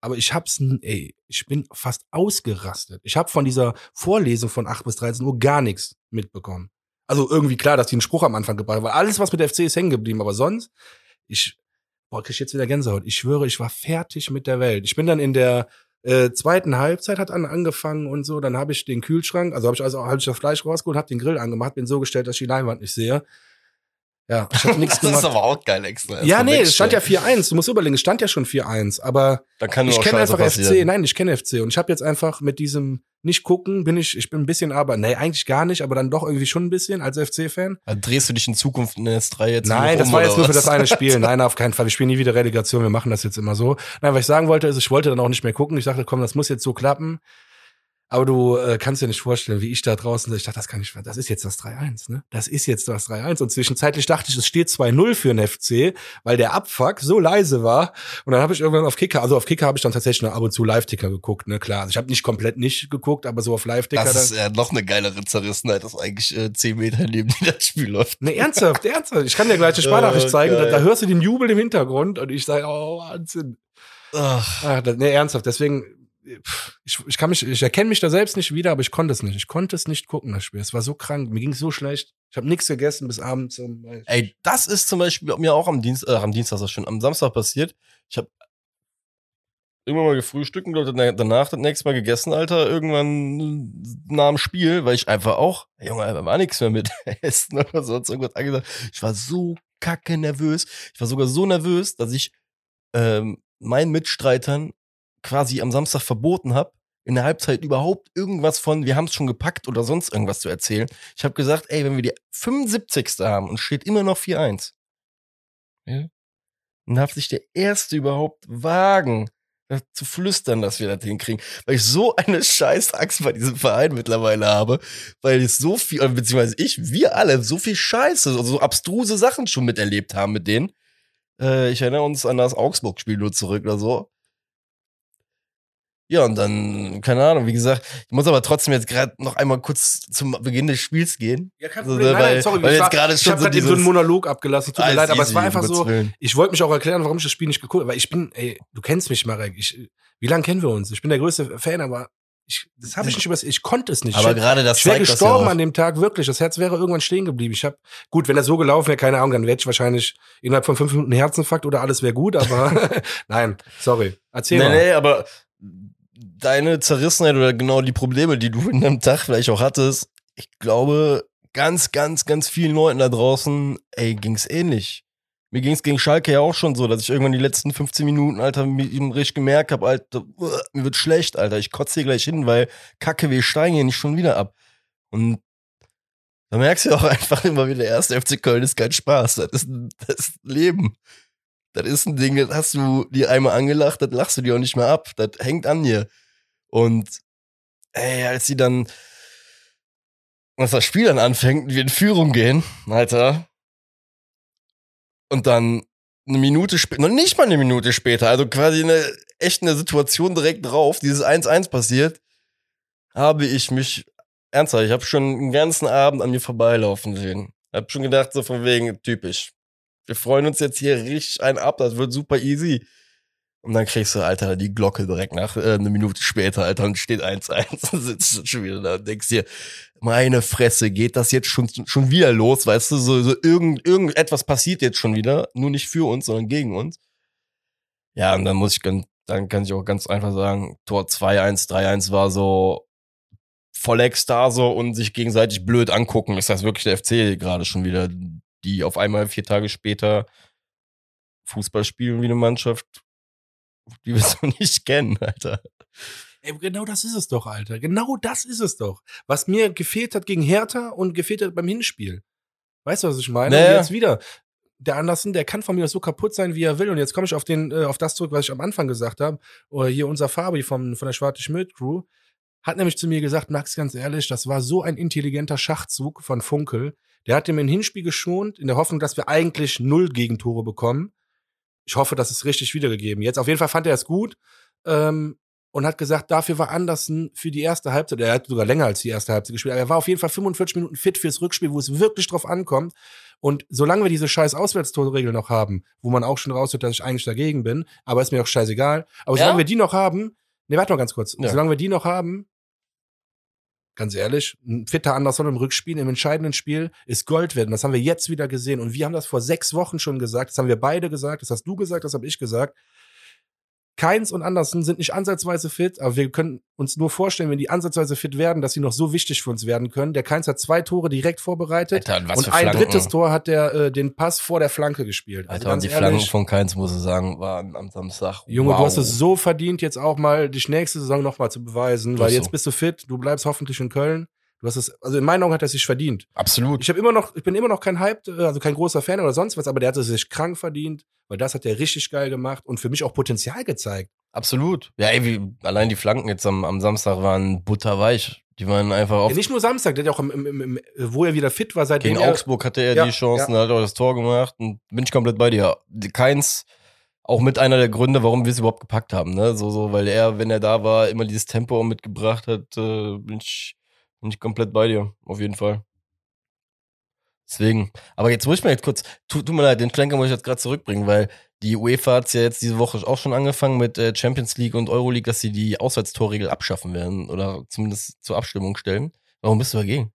Speaker 1: aber ich hab's, ey, ich bin fast ausgerastet. Ich habe von dieser Vorlesung von 8 bis 13 Uhr gar nichts mitbekommen. Also irgendwie klar, dass die einen Spruch am Anfang gebracht haben, weil alles, was mit der FC ist, hängen geblieben, aber sonst, ich, boah, krieg ich jetzt wieder Gänsehaut. Ich schwöre, ich war fertig mit der Welt. Ich bin dann in der äh, zweiten Halbzeit hat an, angefangen und so, dann habe ich den Kühlschrank, also habe ich also hab ich das Fleisch rausgeholt, habe den Grill angemacht, bin so gestellt, dass ich die Leinwand nicht sehe. Ja, ich hatte nichts
Speaker 2: das
Speaker 1: gemacht.
Speaker 2: ist aber auch geil extra.
Speaker 1: Ja, nee, es stand ja 4-1. Du musst überlegen, es stand ja schon 4-1. Aber ich kenne einfach
Speaker 2: passieren.
Speaker 1: FC. Nein, ich kenne FC. Und ich habe jetzt einfach mit diesem nicht gucken, bin ich, ich bin ein bisschen aber, nee, eigentlich gar nicht, aber dann doch irgendwie schon ein bisschen als FC-Fan.
Speaker 2: Also drehst du dich in Zukunft in S3 jetzt
Speaker 1: Nein, das
Speaker 2: um,
Speaker 1: war jetzt nur für das eine Spiel. Nein, auf keinen Fall. Wir spielen nie wieder Relegation. Wir machen das jetzt immer so. Nein, was ich sagen wollte, ist, ich wollte dann auch nicht mehr gucken. Ich dachte, komm, das muss jetzt so klappen. Aber du äh, kannst dir nicht vorstellen, wie ich da draußen, ich dachte, das kann nicht, das ist jetzt das 3-1, ne? Das ist jetzt das 3-1. Und zwischenzeitlich dachte ich, es steht 2-0 für den FC, weil der Abfuck so leise war. Und dann habe ich irgendwann auf Kicker, also auf Kicker habe ich dann tatsächlich noch ab und zu Live-Ticker geguckt, ne? Klar, also ich habe nicht komplett nicht geguckt, aber so auf Live-Ticker.
Speaker 2: Das ist ja noch eine geilere Zerrissenheit, das eigentlich äh, 10 Meter neben dir das Spiel läuft.
Speaker 1: Ne, ernsthaft, ernsthaft. Ich kann dir gleich eine Sprachnachricht
Speaker 2: Oh,
Speaker 1: zeigen, da, da hörst du den Jubel im Hintergrund und ich sage, oh, Wahnsinn.
Speaker 2: Ach,
Speaker 1: das, nee, ernsthaft. Deswegen, ich, ich kann mich, ich erkenne mich da selbst nicht wieder, aber ich konnte es nicht. Ich konnte es nicht gucken, das Spiel. Es war so krank. Mir ging so schlecht. Ich habe nichts gegessen bis abends.
Speaker 2: Ey, das ist zum Beispiel mir auch am Dienstag, äh, am Dienstag ist das schon, am Samstag passiert. Ich habe irgendwann mal gefrühstückt und danach das nächste Mal gegessen, Alter, irgendwann nach dem Spiel, weil ich einfach auch, Junge, da war nichts mehr mit Essen oder sonst irgendwas angesagt. Ich war so kacke nervös. Ich war sogar so nervös, dass ich ähm, meinen Mitstreitern quasi am Samstag verboten habe, in der Halbzeit überhaupt irgendwas von, wir haben es schon gepackt oder sonst irgendwas zu erzählen. Ich habe gesagt, ey, wenn wir die 75. haben und steht immer noch 4-1, ja, dann darf sich der Erste überhaupt wagen, zu flüstern, dass wir das hinkriegen. Weil ich so eine scheiß Angst bei diesem Verein mittlerweile habe, weil ich so viel, oder beziehungsweise ich, wir alle, so viel Scheiße, also so abstruse Sachen schon miterlebt haben mit denen. Äh, ich erinnere uns an das Augsburg-Spiel nur zurück oder so. Ja, und dann, keine Ahnung, wie gesagt, ich muss aber trotzdem jetzt gerade noch einmal kurz zum Beginn des Spiels gehen.
Speaker 1: ja, kein
Speaker 2: Also,
Speaker 1: Problem. Nein,
Speaker 2: weil-
Speaker 1: nein, sorry,
Speaker 2: weil
Speaker 1: ich,
Speaker 2: jetzt
Speaker 1: war-
Speaker 2: gerade
Speaker 1: ich habe
Speaker 2: so
Speaker 1: gerade eben so einen Monolog abgelassen. Tut mir
Speaker 2: Alles
Speaker 1: leid, aber es
Speaker 2: easy,
Speaker 1: war einfach so,
Speaker 2: Willen.
Speaker 1: ich wollte mich auch erklären, warum ich das Spiel nicht geguckt habe. Weil ich bin, ey, du kennst mich, Marek. Ich, wie lange kennen wir uns? Ich bin der größte Fan, aber ich, das habe ich nicht über, ich konnte es nicht.
Speaker 2: Aber
Speaker 1: ich,
Speaker 2: gerade das
Speaker 1: ich wäre
Speaker 2: ja
Speaker 1: gestorben
Speaker 2: auch.
Speaker 1: an dem Tag, wirklich. Das Herz wäre irgendwann stehen geblieben. Ich habe, gut, wenn das so gelaufen wäre, keine Ahnung, dann wäre ich wahrscheinlich innerhalb von fünf Minuten Herzinfarkt oder alles wäre gut, aber nein, sorry. Erzähl
Speaker 2: Nee,
Speaker 1: mal.
Speaker 2: nee, aber deine Zerrissenheit oder genau die Probleme, die du in deinem Tag vielleicht auch hattest, ich glaube, ganz, ganz, ganz vielen Leuten da draußen, ey, ging's ähnlich. Mir ging's gegen Schalke ja auch schon so, dass ich irgendwann die letzten 15 Minuten, Alter, mit ihm richtig gemerkt habe, Alter, mir wird schlecht, Alter, ich kotze hier gleich hin, weil Kacke, wir steigen hier nicht schon wieder ab. Und da merkst du auch einfach immer wieder, der FC Köln ist kein Spaß, das ist, das Leben. Das ist ein Ding, das hast du dir einmal angelacht, das lachst du dir auch nicht mehr ab. Das hängt an dir. Und ey, als sie dann, als das Spiel dann anfängt wir in Führung gehen, Alter, und dann eine Minute später, noch nicht mal eine Minute später, also quasi eine echt eine Situation direkt drauf, dieses 1-1 passiert, habe ich mich, ernsthaft, ich habe schon den ganzen Abend an mir vorbeilaufen sehen. Hab schon gedacht, so von wegen, typisch. Wir freuen uns jetzt hier richtig ein ab, das wird super easy. Und dann kriegst du, Alter, die Glocke direkt nach äh, eine Minute später, Alter, und steht 1-1 und sitzt du schon wieder da und denkst dir, meine Fresse, geht das jetzt schon, schon wieder los, weißt du, so, so irgend, irgendetwas passiert jetzt schon wieder, nur nicht für uns, sondern gegen uns. Ja, und dann muss ich, dann kann ich auch ganz einfach sagen, Tor 2-1, 3-1 war so voll Ekstase und sich gegenseitig blöd angucken. Ist das wirklich der FC gerade schon wieder, die auf einmal vier Tage später Fußball spielen wie eine Mannschaft, die wir so nicht kennen, Alter.
Speaker 1: Ey, genau das ist es doch, Alter. Genau das ist es doch. Was mir gefehlt hat gegen Hertha und gefehlt hat beim Hinspiel. Weißt du, was ich meine?
Speaker 2: Naja.
Speaker 1: Und jetzt wieder. Der Andersen, der kann von mir so kaputt sein, wie er will. Und jetzt komme ich auf den, äh, auf das zurück, was ich am Anfang gesagt habe. Oder hier unser Fabi vom, von der Schwarze Schmidt Crew hat nämlich zu mir gesagt, Max, ganz ehrlich, das war so ein intelligenter Schachzug von Funkel. Der hat ihm ein Hinspiel geschont, in der Hoffnung, dass wir eigentlich null Gegentore bekommen. Ich hoffe, das ist richtig wiedergegeben. Jetzt auf jeden Fall fand er es gut. Ähm, und hat gesagt, dafür war Andersen für die erste Halbzeit, er hat sogar länger als die erste Halbzeit gespielt, aber er war auf jeden Fall 45 Minuten fit fürs Rückspiel, wo es wirklich drauf ankommt. Und solange wir diese scheiß Auswärtstorregel noch haben, wo man auch schon raushört, dass ich eigentlich dagegen bin, aber ist mir auch scheißegal. Aber
Speaker 2: Ja?
Speaker 1: solange wir die noch haben, ne, warte mal ganz kurz,
Speaker 2: Ja.
Speaker 1: solange wir die noch haben, ganz ehrlich, ein fitter Anderson im Rückspiel, im entscheidenden Spiel ist Gold werden. Das haben wir jetzt wieder gesehen. Und wir haben das vor sechs Wochen schon gesagt. Das haben wir beide gesagt. Das hast du gesagt, das habe ich gesagt. Keins und Andersen sind nicht ansatzweise fit, aber wir können uns nur vorstellen, wenn die ansatzweise fit werden, dass sie noch so wichtig für uns werden können. Der Keins hat zwei Tore direkt vorbereitet
Speaker 2: Alter, was
Speaker 1: und
Speaker 2: für
Speaker 1: ein drittes Tor hat der äh, den Pass vor der Flanke gespielt. Also
Speaker 2: Alter, und die
Speaker 1: ehrlich,
Speaker 2: Flanken von Keins, muss ich sagen, waren am Samstag.
Speaker 1: Junge,
Speaker 2: wow.
Speaker 1: du hast es so verdient, jetzt auch mal die nächste Saison noch mal zu beweisen, weil
Speaker 2: ist
Speaker 1: jetzt
Speaker 2: so.
Speaker 1: bist du fit, du bleibst hoffentlich in Köln. Du hast es, also in meinen Augen hat er sich verdient.
Speaker 2: Absolut.
Speaker 1: Ich habe immer noch, ich bin immer noch kein Hype, äh, also kein großer Fan oder sonst was, aber der hat es sich krank verdient, weil das hat er richtig geil gemacht und für mich auch Potenzial gezeigt.
Speaker 2: Absolut. Ja, ey, wie, allein die Flanken jetzt am, am Samstag waren butterweich. Die waren einfach auf.
Speaker 1: Ja, nicht nur Samstag, der hat ja auch im, im, im, wo er wieder fit war, seitdem
Speaker 2: Gegen
Speaker 1: er,
Speaker 2: Augsburg hatte er
Speaker 1: Ja,
Speaker 2: die Chancen, hat auch das Tor gemacht und bin ich komplett bei dir. Keins, auch mit einer der Gründe, warum wir es überhaupt gepackt haben, ne? So, so, weil er, wenn er da war, immer dieses Tempo mitgebracht hat, äh, bin ich, bin ich komplett bei dir, auf jeden Fall. Deswegen. Aber jetzt muss ich mal jetzt kurz, tut, tut mir leid, den Schlenker muss ich jetzt gerade zurückbringen, weil die UEFA hat ja jetzt diese Woche auch schon angefangen mit äh, Champions League und Euroleague, dass sie die Auswärtstorregel abschaffen werden oder zumindest zur Abstimmung stellen. Warum bist du dagegen?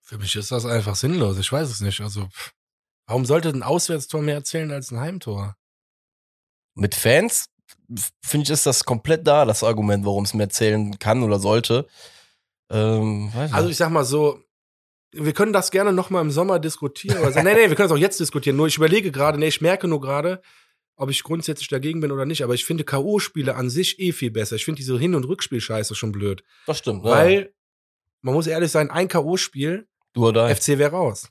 Speaker 1: Für mich ist das einfach sinnlos, ich weiß es nicht. Also, pff, warum sollte ein Auswärtstor mehr erzählen als ein Heimtor?
Speaker 2: mit Fans finde ich, ist das komplett da, das Argument, warum es mehr zählen kann oder sollte. Ähm,
Speaker 1: Also ich sag mal so, wir können das gerne noch mal im Sommer diskutieren. Oder so. nee, nee, wir können es auch jetzt diskutieren. Nur ich überlege gerade, nee, ich merke nur gerade, ob ich grundsätzlich dagegen bin oder nicht. Aber ich finde K.O.-Spiele an sich eh viel besser. Ich finde diese Hin- und Rückspielscheiße schon blöd.
Speaker 2: das stimmt. ne?
Speaker 1: Weil, man muss ehrlich sein, ein K.O.-Spiel,
Speaker 2: du oder
Speaker 1: FC wäre raus.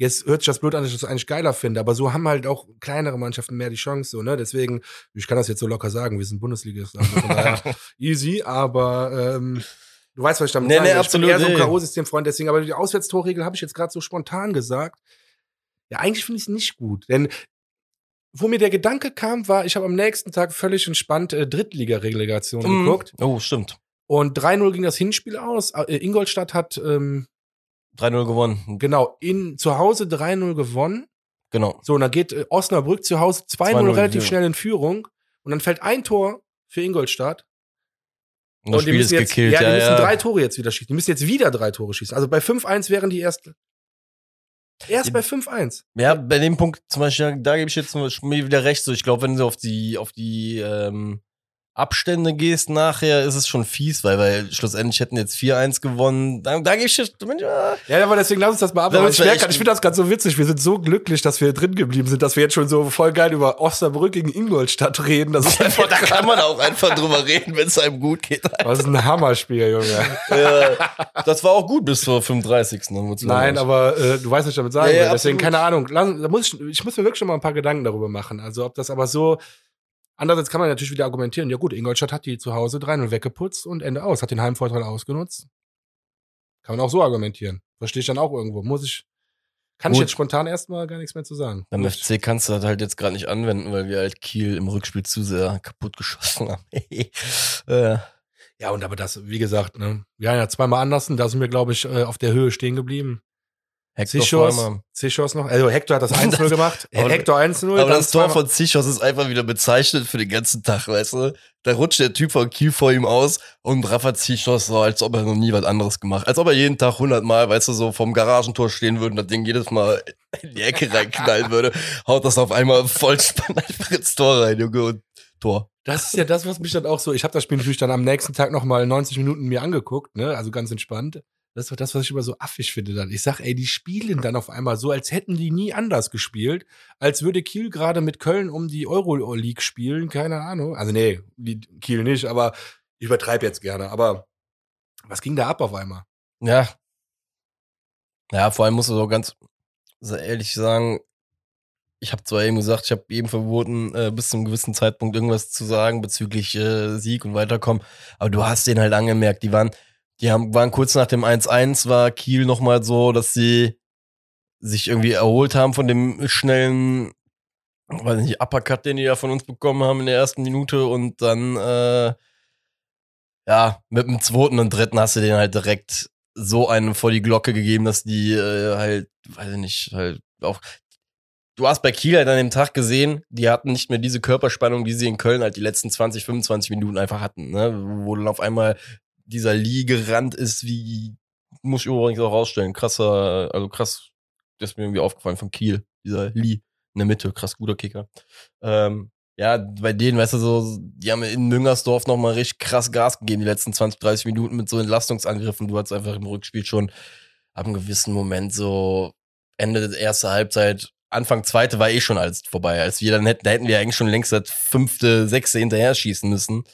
Speaker 1: Jetzt hört sich das blöd an, dass ich das eigentlich geiler finde, aber so haben halt auch kleinere Mannschaften mehr die Chance, so, ne? Deswegen, ich kann das jetzt so locker sagen, wir sind Bundesligist, also easy, aber ähm, du weißt, was ich damit
Speaker 2: Nee,
Speaker 1: sage.
Speaker 2: nee,
Speaker 1: ich
Speaker 2: absolut,
Speaker 1: bin eher so ein. K.O.-System-Freund, deswegen, aber die Auswärtstorregel habe ich jetzt gerade so spontan gesagt. Ja, eigentlich finde ich es nicht gut, denn wo mir der Gedanke kam, war, ich habe am nächsten Tag völlig entspannt äh, Drittliga-Relegation
Speaker 2: Mhm.
Speaker 1: geguckt
Speaker 2: Oh, stimmt.
Speaker 1: und 3-0 ging das Hinspiel aus. Äh, Ingolstadt hat ähm,
Speaker 2: 3-0 gewonnen.
Speaker 1: Genau, in zu Hause 3-0 gewonnen.
Speaker 2: Genau.
Speaker 1: So, und dann geht äh, Osnabrück zu Hause 2-0
Speaker 2: 2-0,
Speaker 1: relativ
Speaker 2: ja.
Speaker 1: schnell in Führung. Und dann fällt ein Tor für Ingolstadt.
Speaker 2: Und
Speaker 1: und die müssen jetzt,
Speaker 2: gekillt.
Speaker 1: Ja, die
Speaker 2: Ja,
Speaker 1: müssen
Speaker 2: ja.
Speaker 1: drei Tore jetzt wieder schießen. Die müssen jetzt wieder drei Tore schießen. Also bei 5-1 wären die erst. Erst bei 5-1.
Speaker 2: Ja, bei dem Punkt zum Beispiel, da gebe ich jetzt mir wieder recht. So, ich glaube, wenn du auf die, auf die ähm, Abstände gehst nachher, ist es schon fies, weil, weil schlussendlich hätten jetzt 4-1 gewonnen. Da, da ich jetzt, ja,
Speaker 1: Ja, aber deswegen lass uns das mal ab.
Speaker 2: Ja,
Speaker 1: Aber
Speaker 2: das
Speaker 1: ich ich finde das gerade so witzig. Wir sind so glücklich, dass wir drin geblieben sind, dass wir jetzt schon so voll geil über Osnabrück gegen Ingolstadt reden. Das ist einfach
Speaker 2: da kann man auch einfach drüber reden, wenn es einem gut geht.
Speaker 1: das ist ein Hammerspiel, Junge.
Speaker 2: Ja, das war auch gut bis zur 35. dann wird's
Speaker 1: Nein, aber äh, du weißt, was ich damit sagen
Speaker 2: Ja, ja,
Speaker 1: will. Deswegen,
Speaker 2: absolut.
Speaker 1: keine Ahnung. Lass, da muss ich, ich muss mir wirklich schon mal ein paar Gedanken darüber machen. Also, ob das aber so. Andererseits kann man natürlich wieder argumentieren, ja gut, Ingolstadt hat die zu Hause 3-0 weggeputzt und Ende aus, hat den Heimvorteil ausgenutzt. Kann man auch so argumentieren. Verstehe ich dann auch irgendwo. Muss ich, kann ich
Speaker 2: Gut.
Speaker 1: jetzt spontan erstmal gar nichts mehr zu sagen.
Speaker 2: Beim
Speaker 1: Gut.
Speaker 2: FC kannst du das halt jetzt gerade nicht anwenden, weil wir halt Kiel im Rückspiel zu sehr kaputt geschossen haben. äh,
Speaker 1: Ja, und aber das, wie gesagt, ne, wir haben ja zweimal Andersen, da sind wir, glaube ich, äh, auf der Höhe stehen geblieben.
Speaker 2: Hector
Speaker 1: noch, also Hector hat das 1-0 gemacht, Hector 1-0.
Speaker 2: Aber das Tor von Zichos ist einfach wieder bezeichnet für den ganzen Tag, weißt du? Da rutscht der Typ von Kiel vor ihm aus und Rafa Zichos so, als ob er noch nie was anderes gemacht Als ob er jeden Tag 100 Mal, weißt du, so vom Garagentor stehen würde und das Ding jedes Mal in die Ecke reinknallen würde, haut das auf einmal voll spannend einfach ins Tor rein, Junge, und Tor.
Speaker 1: Das ist ja das, was mich dann auch so. Ich habe das Spiel natürlich dann am nächsten Tag noch mal 90 Minuten mir angeguckt, ne? Also ganz entspannt. Das ist doch das, was ich immer so affig finde dann. Ich sag, ey, die spielen dann auf einmal so, als hätten die nie anders gespielt, als würde Kiel gerade mit Köln um die Euroleague spielen, keine Ahnung. Also nee, Kiel nicht, aber ich übertreibe jetzt gerne. Aber was ging da ab auf einmal?
Speaker 2: Ja. Ja, vor allem musst du so ganz ehrlich sagen, ich habe zwar eben gesagt, ich habe eben verboten, äh, bis zu einem gewissen Zeitpunkt irgendwas zu sagen bezüglich äh, Sieg und Weiterkommen, aber du hast den halt angemerkt, die waren, die haben, waren kurz nach dem 1-1, war Kiel nochmal so, dass sie sich irgendwie erholt haben von dem schnellen, weiß nicht, Uppercut, den die ja von uns bekommen haben in der ersten Minute und dann, äh, ja, mit dem zweiten und dritten hast du den halt direkt so einen vor die Glocke gegeben, dass die äh, halt, weiß ich nicht, halt auch. Du hast bei Kiel halt an dem Tag gesehen, die hatten nicht mehr diese Körperspannung, die sie in Köln halt die letzten 20, 25 Minuten einfach hatten, ne? Wo dann auf einmal dieser Lee gerannt ist, wie, muss ich übrigens auch rausstellen, krasser, also krass, das ist mir irgendwie aufgefallen von Kiel, dieser Lee in der Mitte, krass guter Kicker. Ähm, ja, bei denen, weißt du, so, die haben in Müngersdorf nochmal richtig krass Gas gegeben, die letzten 20, 30 Minuten mit so Entlastungsangriffen. Du hattest einfach im Rückspiel schon ab einem gewissen Moment so Ende der ersten Halbzeit, Anfang zweite war eh schon alles vorbei. Als wir dann hätten, da hätten wir eigentlich schon längst das fünfte, sechste hinterher schießen müssen.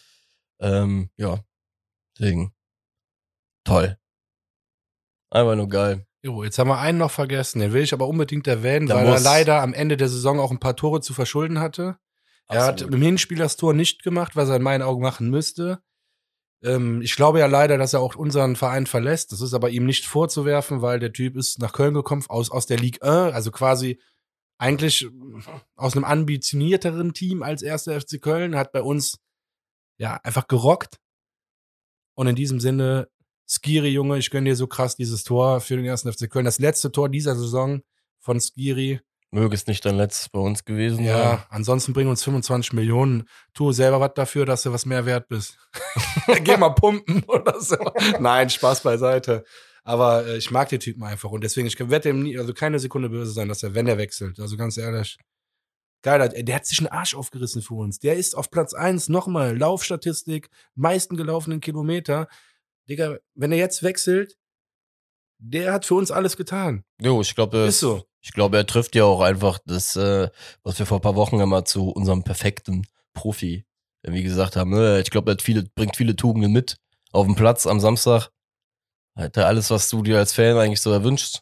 Speaker 2: Ähm, ja, deswegen. Toll. Einfach nur geil.
Speaker 1: Jo, jetzt haben wir einen noch vergessen, den will ich aber unbedingt erwähnen,
Speaker 2: Da
Speaker 1: weil er leider am Ende der Saison auch ein paar Tore zu verschulden hatte. Er hat
Speaker 2: Absolut.
Speaker 1: im Hinspiel das Tor nicht gemacht, was er in meinen Augen machen müsste. Ähm, ich glaube ja leider, dass er auch unseren Verein verlässt. Das ist aber ihm nicht vorzuwerfen, weil der Typ ist nach Köln gekommen, aus, aus der Ligue 1, also quasi eigentlich aus einem ambitionierteren Team als erster FC Köln, hat bei uns ja einfach gerockt. Und in diesem Sinne, Skiri, Junge, ich gönne dir so krass dieses Tor für den ersten FC Köln. Das letzte Tor dieser Saison von Skiri.
Speaker 2: Möge es nicht dein letztes bei uns gewesen sein.
Speaker 1: Ja, ansonsten bring uns 25 Millionen. Tu selber was dafür, dass du was mehr wert bist. Geh mal pumpen oder so. Nein, Spaß beiseite. Aber äh, ich mag den Typen einfach und deswegen, ich werde ihm nie, also keine Sekunde böse sein, dass er, wenn er wechselt. Also ganz ehrlich. Geil, der hat sich einen Arsch aufgerissen für uns. Der ist auf Platz 1 nochmal Laufstatistik, meisten gelaufenen Kilometer. Digga, wenn er jetzt wechselt, der hat für uns alles getan.
Speaker 2: Jo, ich glaube,
Speaker 1: Ist so.
Speaker 2: Ich glaube, er trifft ja auch einfach das, äh, was wir vor ein paar Wochen immer zu unserem perfekten Profi irgendwie gesagt haben. Äh, Ich glaube, er viele, bringt viele Tugenden mit auf dem Platz am Samstag. Hat er alles, was du dir als Fan eigentlich so erwünscht.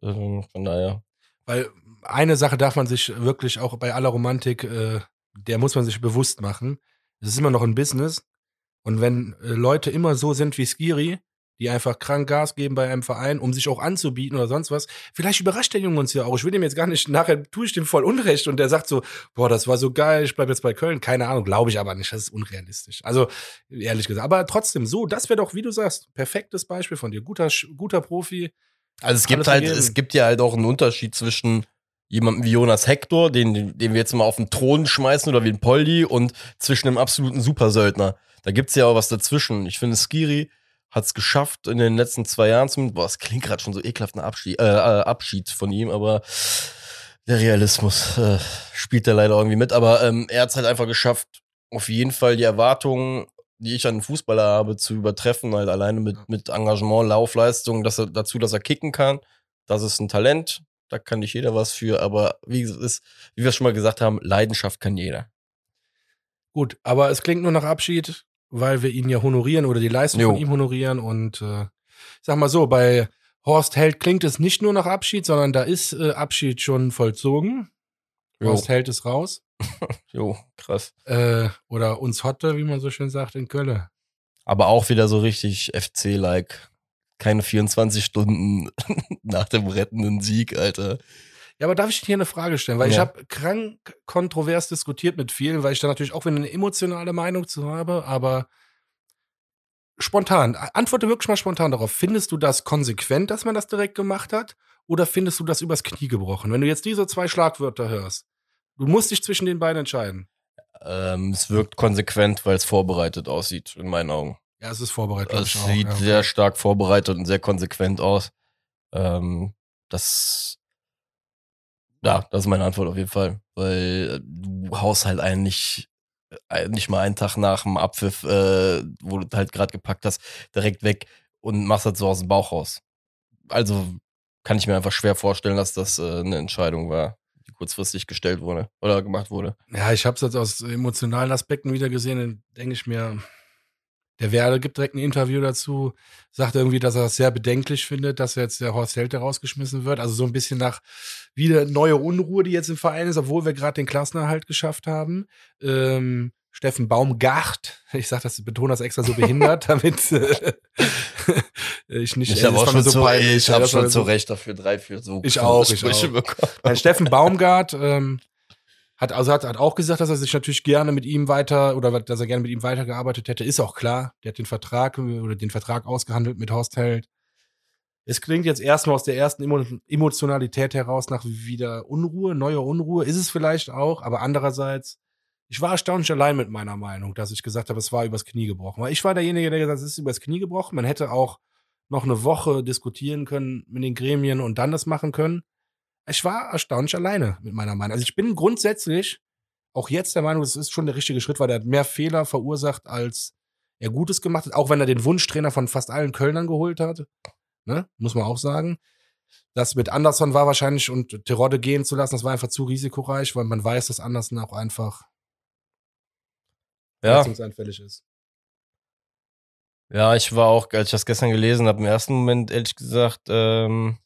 Speaker 2: Ähm, Von daher.
Speaker 1: Weil eine Sache darf man sich wirklich auch bei aller Romantik, äh, der muss man sich bewusst machen. Es ist immer noch ein Business. Und wenn äh, Leute immer so sind wie Skiri, die einfach krank Gas geben bei einem Verein, um sich auch anzubieten oder sonst was, vielleicht überrascht der Junge uns ja auch. Ich will dem jetzt gar nicht, nachher tue ich dem voll Unrecht und der sagt so, boah, das war so geil, ich bleib jetzt bei Köln. Keine Ahnung, glaube ich aber nicht, das ist unrealistisch. Also, ehrlich gesagt. Aber trotzdem, so, das wäre doch, wie du sagst, perfektes Beispiel von dir. Guter, guter Profi.
Speaker 2: Also es gibt halt,
Speaker 1: vergeben.
Speaker 2: es gibt ja halt auch einen Unterschied zwischen jemandem wie Jonas Hector, den, den wir jetzt mal auf den Thron schmeißen oder wie ein Poldi und zwischen einem absoluten Supersöldner. Da gibt's ja auch was dazwischen. Ich finde, Skiri hat es geschafft in den letzten zwei Jahren zumindest. Boah, es klingt gerade schon so ekelhaft ein Abschied, äh, äh, Abschied von ihm, aber der Realismus äh, spielt da leider irgendwie mit. Aber ähm, er hat es halt einfach geschafft, auf jeden Fall die Erwartungen, die ich an einen Fußballer habe, zu übertreffen, halt alleine mit, mit Engagement, Laufleistung, dass er dazu, dass er kicken kann. Das ist ein Talent, da kann nicht jeder was für, aber wie es ist, wie wir schon mal gesagt haben, Leidenschaft kann jeder.
Speaker 1: Gut, aber es klingt nur nach Abschied, weil wir ihn ja honorieren oder die Leistung
Speaker 2: Jo.
Speaker 1: von ihm honorieren. Und äh, ich sag mal so, bei Horst Held klingt es nicht nur nach Abschied, sondern da ist äh, Abschied schon vollzogen.
Speaker 2: Jo.
Speaker 1: Horst Held ist raus.
Speaker 2: Jo, krass.
Speaker 1: Äh, oder uns Hotte, wie man so schön sagt, in Köln.
Speaker 2: Aber auch wieder so richtig FC-like. Keine 24 Stunden nach dem rettenden Sieg, Alter.
Speaker 1: Ja, aber darf ich dir hier eine Frage stellen? Weil ich
Speaker 2: Ja.
Speaker 1: habe krank kontrovers diskutiert mit vielen, weil ich da natürlich auch wieder eine emotionale Meinung zu habe, aber spontan, antworte wirklich mal spontan darauf. Findest du das konsequent, dass man das direkt gemacht hat? Oder findest du das übers Knie gebrochen? Wenn du jetzt diese zwei Schlagwörter hörst, du musst dich zwischen den beiden entscheiden.
Speaker 2: Ähm, es wirkt konsequent, weil es vorbereitet aussieht, in meinen Augen.
Speaker 1: Ja, es ist vorbereitet.
Speaker 2: Es
Speaker 1: ich auch,
Speaker 2: sieht
Speaker 1: ja.
Speaker 2: sehr stark vorbereitet und sehr konsequent aus. Ähm, das, ja, das ist meine Antwort auf jeden Fall, weil äh, du haust halt einen nicht, äh, nicht mal einen Tag nach dem Abpfiff, äh, wo du halt gerade gepackt hast, direkt weg und machst das so aus dem Bauch raus. Also kann ich mir einfach schwer vorstellen, dass das äh, eine Entscheidung war, die kurzfristig gestellt wurde oder gemacht wurde.
Speaker 1: Ja, ich habe es jetzt aus emotionalen Aspekten wieder gesehen, dann denke ich mir, der Werder gibt direkt ein Interview dazu, sagt irgendwie, dass er es sehr bedenklich findet, dass jetzt der Horst Held rausgeschmissen wird. Also so ein bisschen nach wieder neue Unruhe, die jetzt im Verein ist, obwohl wir gerade den Klassenerhalt geschafft haben. Ähm, Steffen Baumgart, ich sag das, betone das extra so behindert, damit äh, ich nicht.
Speaker 2: Ich habe
Speaker 1: das
Speaker 2: auch schon, zu,
Speaker 1: peinlich,
Speaker 2: ich hab
Speaker 1: das
Speaker 2: schon zu
Speaker 1: so-
Speaker 2: Recht dafür drei, vier so
Speaker 1: Ich auch, ich auch.
Speaker 2: bekommen.
Speaker 1: Nein, Steffen Baumgart ähm, hat also hat, hat auch gesagt, dass er sich natürlich gerne mit ihm weiter oder dass er gerne mit ihm weitergearbeitet hätte. Ist auch klar. Der hat den Vertrag oder den Vertrag ausgehandelt mit Horst Held. Es klingt jetzt erstmal aus der ersten Emo Emotionalität heraus nach wieder Unruhe, neuer Unruhe. Ist es vielleicht auch, aber andererseits ich war erstaunlich allein mit meiner Meinung, dass ich gesagt habe, es war übers Knie gebrochen. Weil ich war derjenige, der gesagt hat, es ist übers Knie gebrochen. Man hätte auch noch eine Woche diskutieren können mit den Gremien und dann das machen können. Ich war erstaunlich alleine mit meiner Meinung. Also ich bin grundsätzlich auch jetzt der Meinung, es ist schon der richtige Schritt, weil er hat mehr Fehler verursacht, als er Gutes gemacht hat. Auch wenn er den Wunschtrainer von fast allen Kölnern geholt hat. Ne? Muss man auch sagen. Das mit Anderson war wahrscheinlich und Terodde gehen zu lassen, das war einfach zu risikoreich, weil man weiß, dass Anderson auch einfach
Speaker 2: Ja.
Speaker 1: verletzungsanfällig ist.
Speaker 2: Ja, ich war auch, als ich das gestern gelesen habe, im ersten Moment ehrlich gesagt, ähm,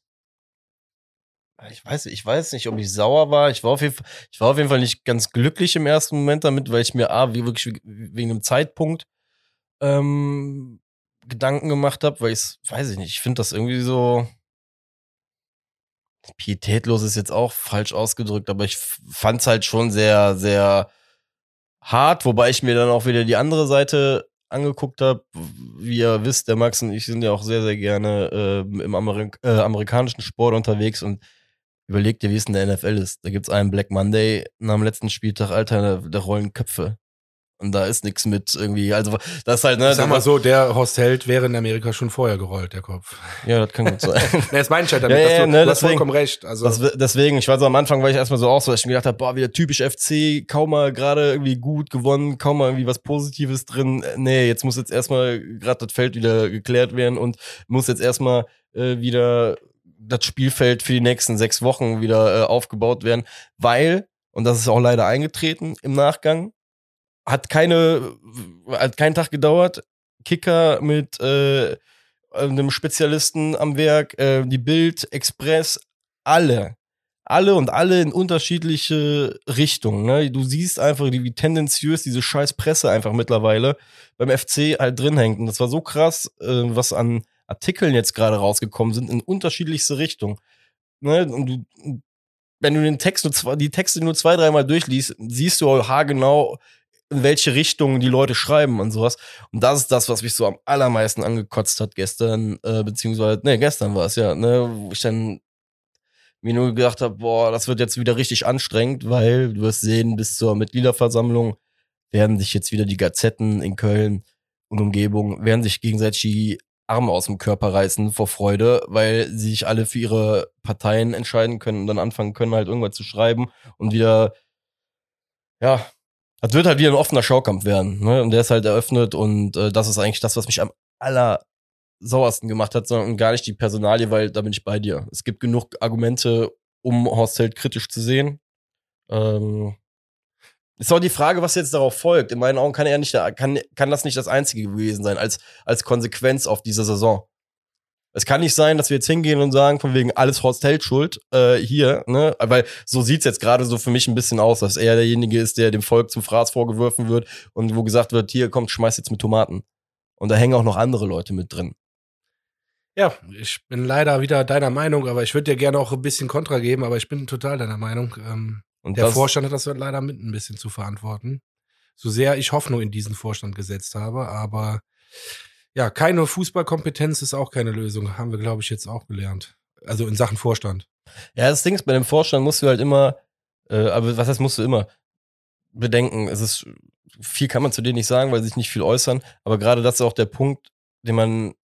Speaker 2: ich weiß, ich weiß nicht, ob ich sauer war. Ich war auf jeden Fall, ich war auf jeden Fall nicht ganz glücklich im ersten Moment damit, weil ich mir a wie wirklich wegen dem Zeitpunkt ähm, Gedanken gemacht habe, weil ich, weiß ich nicht, ich finde das irgendwie so pietätlos ist jetzt auch falsch ausgedrückt, aber ich fand es halt schon sehr, sehr hart, wobei ich mir dann auch wieder die andere Seite angeguckt habe. Wie ihr wisst, der Max und ich sind ja auch sehr, sehr gerne äh, im Amerik äh, amerikanischen Sport unterwegs und überlegt dir, wie es in der NFL ist. Da gibt's einen Black Monday nach dem letzten Spieltag, Alter, da, da rollen Köpfe. Und da ist nichts mit irgendwie, also das ist halt, ne?
Speaker 1: Ich sag mal so, der Horst Held wäre in Amerika schon vorher gerollt, der Kopf.
Speaker 2: Ja, das kann gut sein.
Speaker 1: ne, das meine ich halt damit,
Speaker 2: Ja, ja,
Speaker 1: du,
Speaker 2: ne,
Speaker 1: du hast
Speaker 2: deswegen-
Speaker 1: vollkommen recht. Also,
Speaker 2: Das, deswegen, ich war so am Anfang, war ich erstmal so auch so, dass ich mir gedacht habe, boah, wieder typisch FC, kaum mal gerade irgendwie gut gewonnen, kaum mal irgendwie was Positives drin. Nee, jetzt muss jetzt erstmal gerade das Feld wieder geklärt werden und muss jetzt erstmal äh, wieder das Spielfeld für die nächsten sechs Wochen wieder äh, aufgebaut werden, weil, und das ist auch leider eingetreten im Nachgang, hat keine, hat keinen Tag gedauert, Kicker mit äh, einem Spezialisten am Werk, äh, die Bild, Express, alle. Alle und alle in unterschiedliche Richtungen. Ne? Du siehst einfach, wie tendenziös diese scheiß Presse einfach mittlerweile beim FC halt drin hängt. Und das war so krass, äh, was an Artikeln jetzt gerade rausgekommen sind, in unterschiedlichste Richtungen. Ne? Und du, wenn du den Text nur zwei, die Texte nur zwei, dreimal durchliest, siehst du haargenau, in welche Richtung die Leute schreiben und sowas. Und das ist das, was mich so am allermeisten angekotzt hat gestern, äh, beziehungsweise, ne, gestern war es ja, ne, wo ich dann mir nur gedacht habe, boah, das wird jetzt wieder richtig anstrengend, weil du wirst sehen, bis zur Mitgliederversammlung werden sich jetzt wieder die Gazetten in Köln und Umgebung, werden sich gegenseitig die Arme aus dem Körper reißen vor Freude, weil sie sich alle für ihre Parteien entscheiden können und dann anfangen können, halt irgendwas zu schreiben und wieder, ja, das wird halt wieder ein offener Schaukampf werden, ne? Und der ist halt eröffnet und äh, das ist eigentlich das, was mich am allersauersten gemacht hat, sondern gar nicht die Personalie, weil da bin ich bei dir. Es gibt genug Argumente, um Horst Held kritisch zu sehen. Ähm, ist auch die Frage, was jetzt darauf folgt. In meinen Augen kann er nicht, kann, kann das nicht das Einzige gewesen sein, als, als Konsequenz auf dieser Saison. Es kann nicht sein, dass wir jetzt hingehen und sagen, von wegen alles Horst Held schuld, äh, hier, ne? Weil so sieht's jetzt gerade so für mich ein bisschen aus, dass er derjenige ist, der dem Volk zum Fraß vorgeworfen wird und wo gesagt wird, hier, kommt, schmeiß jetzt mit Tomaten. Und da hängen auch noch andere Leute mit drin.
Speaker 1: ja, ich bin leider wieder deiner Meinung, aber ich würde dir gerne auch ein bisschen Kontra geben, aber ich bin total deiner Meinung. Ähm,
Speaker 2: Und
Speaker 1: der
Speaker 2: das,
Speaker 1: Vorstand hat das leider mit ein bisschen zu verantworten. So sehr ich Hoffnung in diesen Vorstand gesetzt habe, aber ja, keine Fußballkompetenz ist auch keine Lösung, haben wir, glaube ich, jetzt auch gelernt. Also in Sachen Vorstand.
Speaker 2: Ja, das Ding ist, bei dem Vorstand musst du halt immer, äh, aber was heißt musst du immer? Bedenken, es ist, viel kann man zu denen nicht sagen, weil sie sich nicht viel äußern, aber gerade das ist auch der Punkt, den man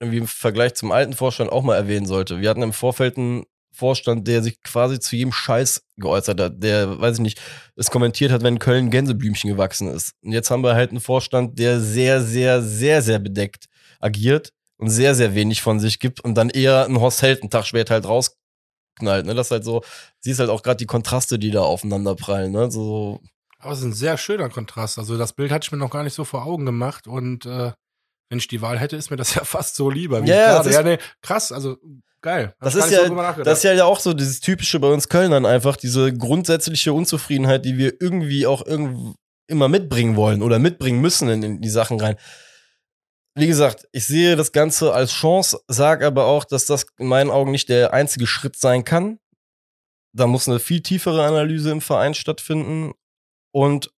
Speaker 2: irgendwie im Vergleich zum alten Vorstand auch mal erwähnen sollte. Wir hatten im Vorfeld einen Vorstand, der sich quasi zu jedem Scheiß geäußert hat, der, weiß ich nicht, es kommentiert hat, wenn Köln Gänseblümchen gewachsen ist. Und jetzt haben wir halt einen Vorstand, der sehr, sehr, sehr, sehr bedeckt agiert und sehr, sehr wenig von sich gibt und dann eher einen Horst Held einen Tag später halt rausknallt. Ne? Das ist halt so, siehst halt auch gerade die Kontraste, die da aufeinander prallen. Ne? So,
Speaker 1: Aber es ist ein sehr schöner Kontrast. Also das Bild hatte ich mir noch gar nicht so vor Augen gemacht und äh, wenn ich die Wahl hätte, ist mir das ja fast so lieber. Wie
Speaker 2: Ja, ist-
Speaker 1: nee, krass, also geil.
Speaker 2: Das ist ja-
Speaker 1: so.
Speaker 2: Das ist ja auch so dieses typische bei uns Kölnern einfach, diese grundsätzliche Unzufriedenheit, die wir irgendwie auch irgend immer mitbringen wollen oder mitbringen müssen in, in die Sachen rein. Wie gesagt, ich sehe das Ganze als Chance, sage aber auch, dass das in meinen Augen nicht der einzige Schritt sein kann. Da muss eine viel tiefere Analyse im Verein stattfinden und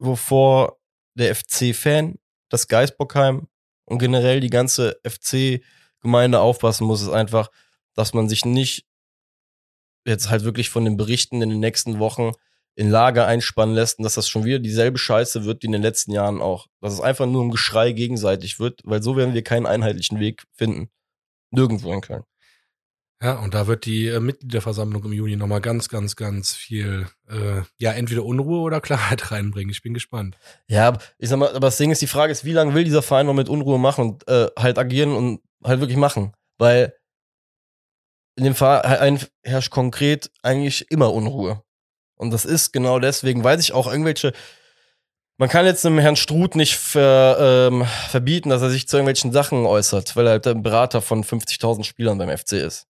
Speaker 2: wovor der FC-Fan, das Geisbockheim und generell die ganze FC-Gemeinde aufpassen muss, ist einfach, dass man sich nicht jetzt halt wirklich von den Berichten in den nächsten Wochen in Lager einspannen lässt und dass das schon wieder dieselbe Scheiße wird wie in den letzten Jahren auch. Dass es einfach nur ein Geschrei gegenseitig wird, weil so werden wir keinen einheitlichen Weg finden. Nirgendwo in Köln.
Speaker 1: Ja, und da wird die äh, Mitgliederversammlung im Juni nochmal ganz, ganz, ganz viel, äh, ja, entweder Unruhe oder Klarheit reinbringen. Ich bin gespannt.
Speaker 2: Ja, ich sag mal, aber das Ding ist, die Frage ist, wie lange will dieser Verein noch mit Unruhe machen und äh, halt agieren und halt wirklich machen? Weil in dem Verein herrscht konkret eigentlich immer Unruhe. Und das ist genau deswegen, weil sich auch irgendwelche man kann jetzt einem Herrn Struth nicht ver, ähm, verbieten, dass er sich zu irgendwelchen Sachen äußert, weil er halt der Berater von 50.000 Spielern beim FC ist.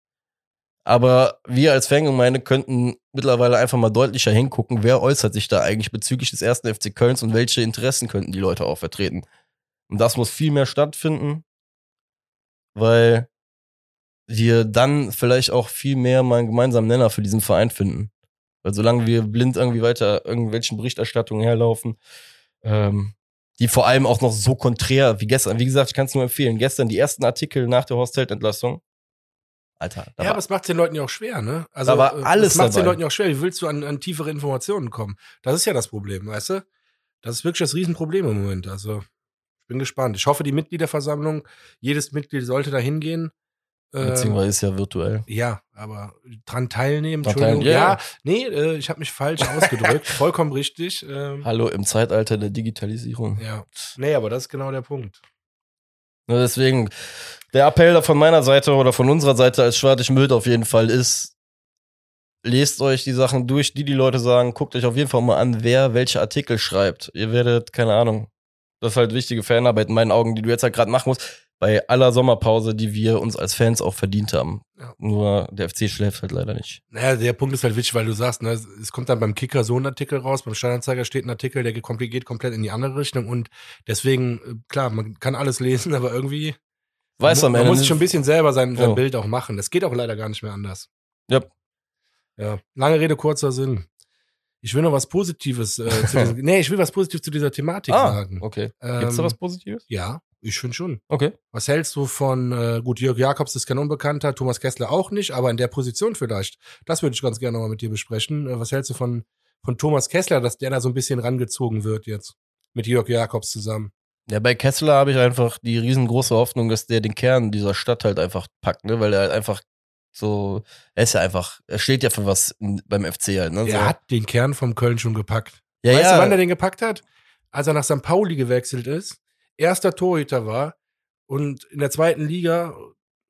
Speaker 2: Aber wir als Fangemeinde könnten mittlerweile einfach mal deutlicher hingucken, wer äußert sich da eigentlich bezüglich des ersten FC Kölns und welche Interessen könnten die Leute auch vertreten. Und das muss viel mehr stattfinden, weil wir dann vielleicht auch viel mehr mal einen gemeinsamen Nenner für diesen Verein finden. Weil solange wir blind irgendwie weiter irgendwelchen Berichterstattungen herlaufen, ähm, die vor allem auch noch so konträr wie gestern, wie gesagt, ich kann es nur empfehlen, gestern die ersten Artikel nach der Horst-Held-Entlassung, Alter.
Speaker 1: Ja, aber es macht den Leuten ja auch schwer, ne? Also,
Speaker 2: da war alles
Speaker 1: es macht den. Leuten ja auch schwer. Wie willst du an, an tiefere Informationen kommen? Das ist ja das Problem, weißt du? Das ist wirklich das Riesenproblem im Moment. Also, ich bin gespannt. Ich hoffe, die Mitgliederversammlung, jedes Mitglied sollte da hingehen. Ähm,
Speaker 2: Beziehungsweise ist ja virtuell.
Speaker 1: ja, aber dran teilnehmen,
Speaker 2: Dran
Speaker 1: Entschuldigung.
Speaker 2: teilnehmen, ja,
Speaker 1: ja, nee, äh, ich habe mich falsch ausgedrückt. Vollkommen richtig. Ähm,
Speaker 2: Hallo im Zeitalter der Digitalisierung.
Speaker 1: ja. Nee, aber das ist genau der Punkt.
Speaker 2: Nur deswegen, der Appell da von meiner Seite oder von unserer Seite als Schwartig Müll auf jeden Fall ist, lest euch die Sachen durch, die die Leute sagen, guckt euch auf jeden Fall mal an, wer welche Artikel schreibt. Ihr werdet, keine Ahnung, das ist halt wichtige Fanarbeit in meinen Augen, die du jetzt halt gerade machen musst, bei aller Sommerpause, die wir uns als Fans auch verdient haben.
Speaker 1: Ja.
Speaker 2: Nur der FC schläft halt leider nicht.
Speaker 1: Naja, der Punkt ist halt wichtig, weil du sagst, ne, es es kommt dann beim Kicker so ein Artikel raus, beim Steinanzeiger steht ein Artikel, der geht komplett, in die andere Richtung und deswegen, äh, klar, man kann alles lesen, aber irgendwie
Speaker 2: Weiß
Speaker 1: man, man muss sich schon ein bisschen selber sein, sein
Speaker 2: Ja.
Speaker 1: Bild auch machen. Das geht auch leider gar nicht mehr anders.
Speaker 2: Ja.
Speaker 1: Ja, lange Rede, kurzer Sinn. Ich will noch was Positives äh, zu diesem, nee, ich will was Positives zu dieser Thematik
Speaker 2: Ah,
Speaker 1: sagen.
Speaker 2: okay. Gibt's da
Speaker 1: Ähm,
Speaker 2: was Positives?
Speaker 1: Ja, ich finde schon.
Speaker 2: Okay.
Speaker 1: Was hältst du von, äh, gut, Jörg Jakobs ist kein Unbekannter, Thomas Kessler auch nicht, aber in der Position vielleicht. Das würde ich ganz gerne nochmal mit dir besprechen. Äh, was hältst du von, von Thomas Kessler, dass der da so ein bisschen rangezogen wird jetzt? Mit Jörg Jakobs zusammen.
Speaker 2: Ja, bei Kessler habe ich einfach die riesengroße Hoffnung, dass der den Kern dieser Stadt halt einfach packt, ne? Weil er halt einfach so, er ist ja einfach, er steht ja für was in, beim FC halt, ne? So.
Speaker 1: hat den Kern vom Köln schon gepackt.
Speaker 2: ja,
Speaker 1: weißt
Speaker 2: ja.
Speaker 1: du, wann er den gepackt hat? Als er nach St. Pauli gewechselt ist, erster Torhüter war und in der zweiten Liga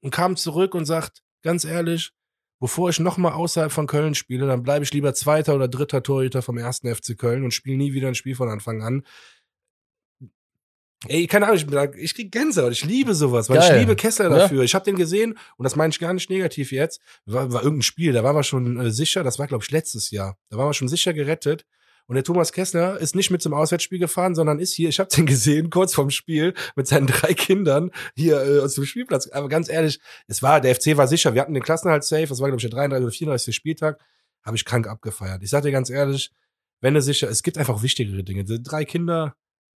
Speaker 1: und kam zurück und sagt, ganz ehrlich, bevor ich nochmal außerhalb von Köln spiele, dann bleibe ich lieber zweiter oder dritter Torhüter vom ersten FC Köln und spiele nie wieder ein Spiel von Anfang an. Ey, keine Ahnung, ich, ich krieg Gänsehaut. Ich liebe sowas, weil
Speaker 2: Geil.
Speaker 1: ich liebe Kessler
Speaker 2: Ja.
Speaker 1: dafür. Ich habe den gesehen und das meine ich gar nicht negativ jetzt. War, war irgendein Spiel, da waren wir schon äh, sicher. Das war, glaube ich, letztes Jahr. Da waren wir schon sicher gerettet. Und der Thomas Kessler ist nicht mit zum Auswärtsspiel gefahren, sondern ist hier, ich habe den gesehen, kurz vorm Spiel, mit seinen drei Kindern hier äh, aus dem Spielplatz. Aber ganz ehrlich, es war, der FC war sicher, wir hatten den Klassenhalt safe, das war, glaube ich, der 33 oder 34. Spieltag, habe ich krank abgefeiert. Ich sag dir ganz ehrlich, wenn du sicher, es gibt einfach wichtigere Dinge. Drei Kinder,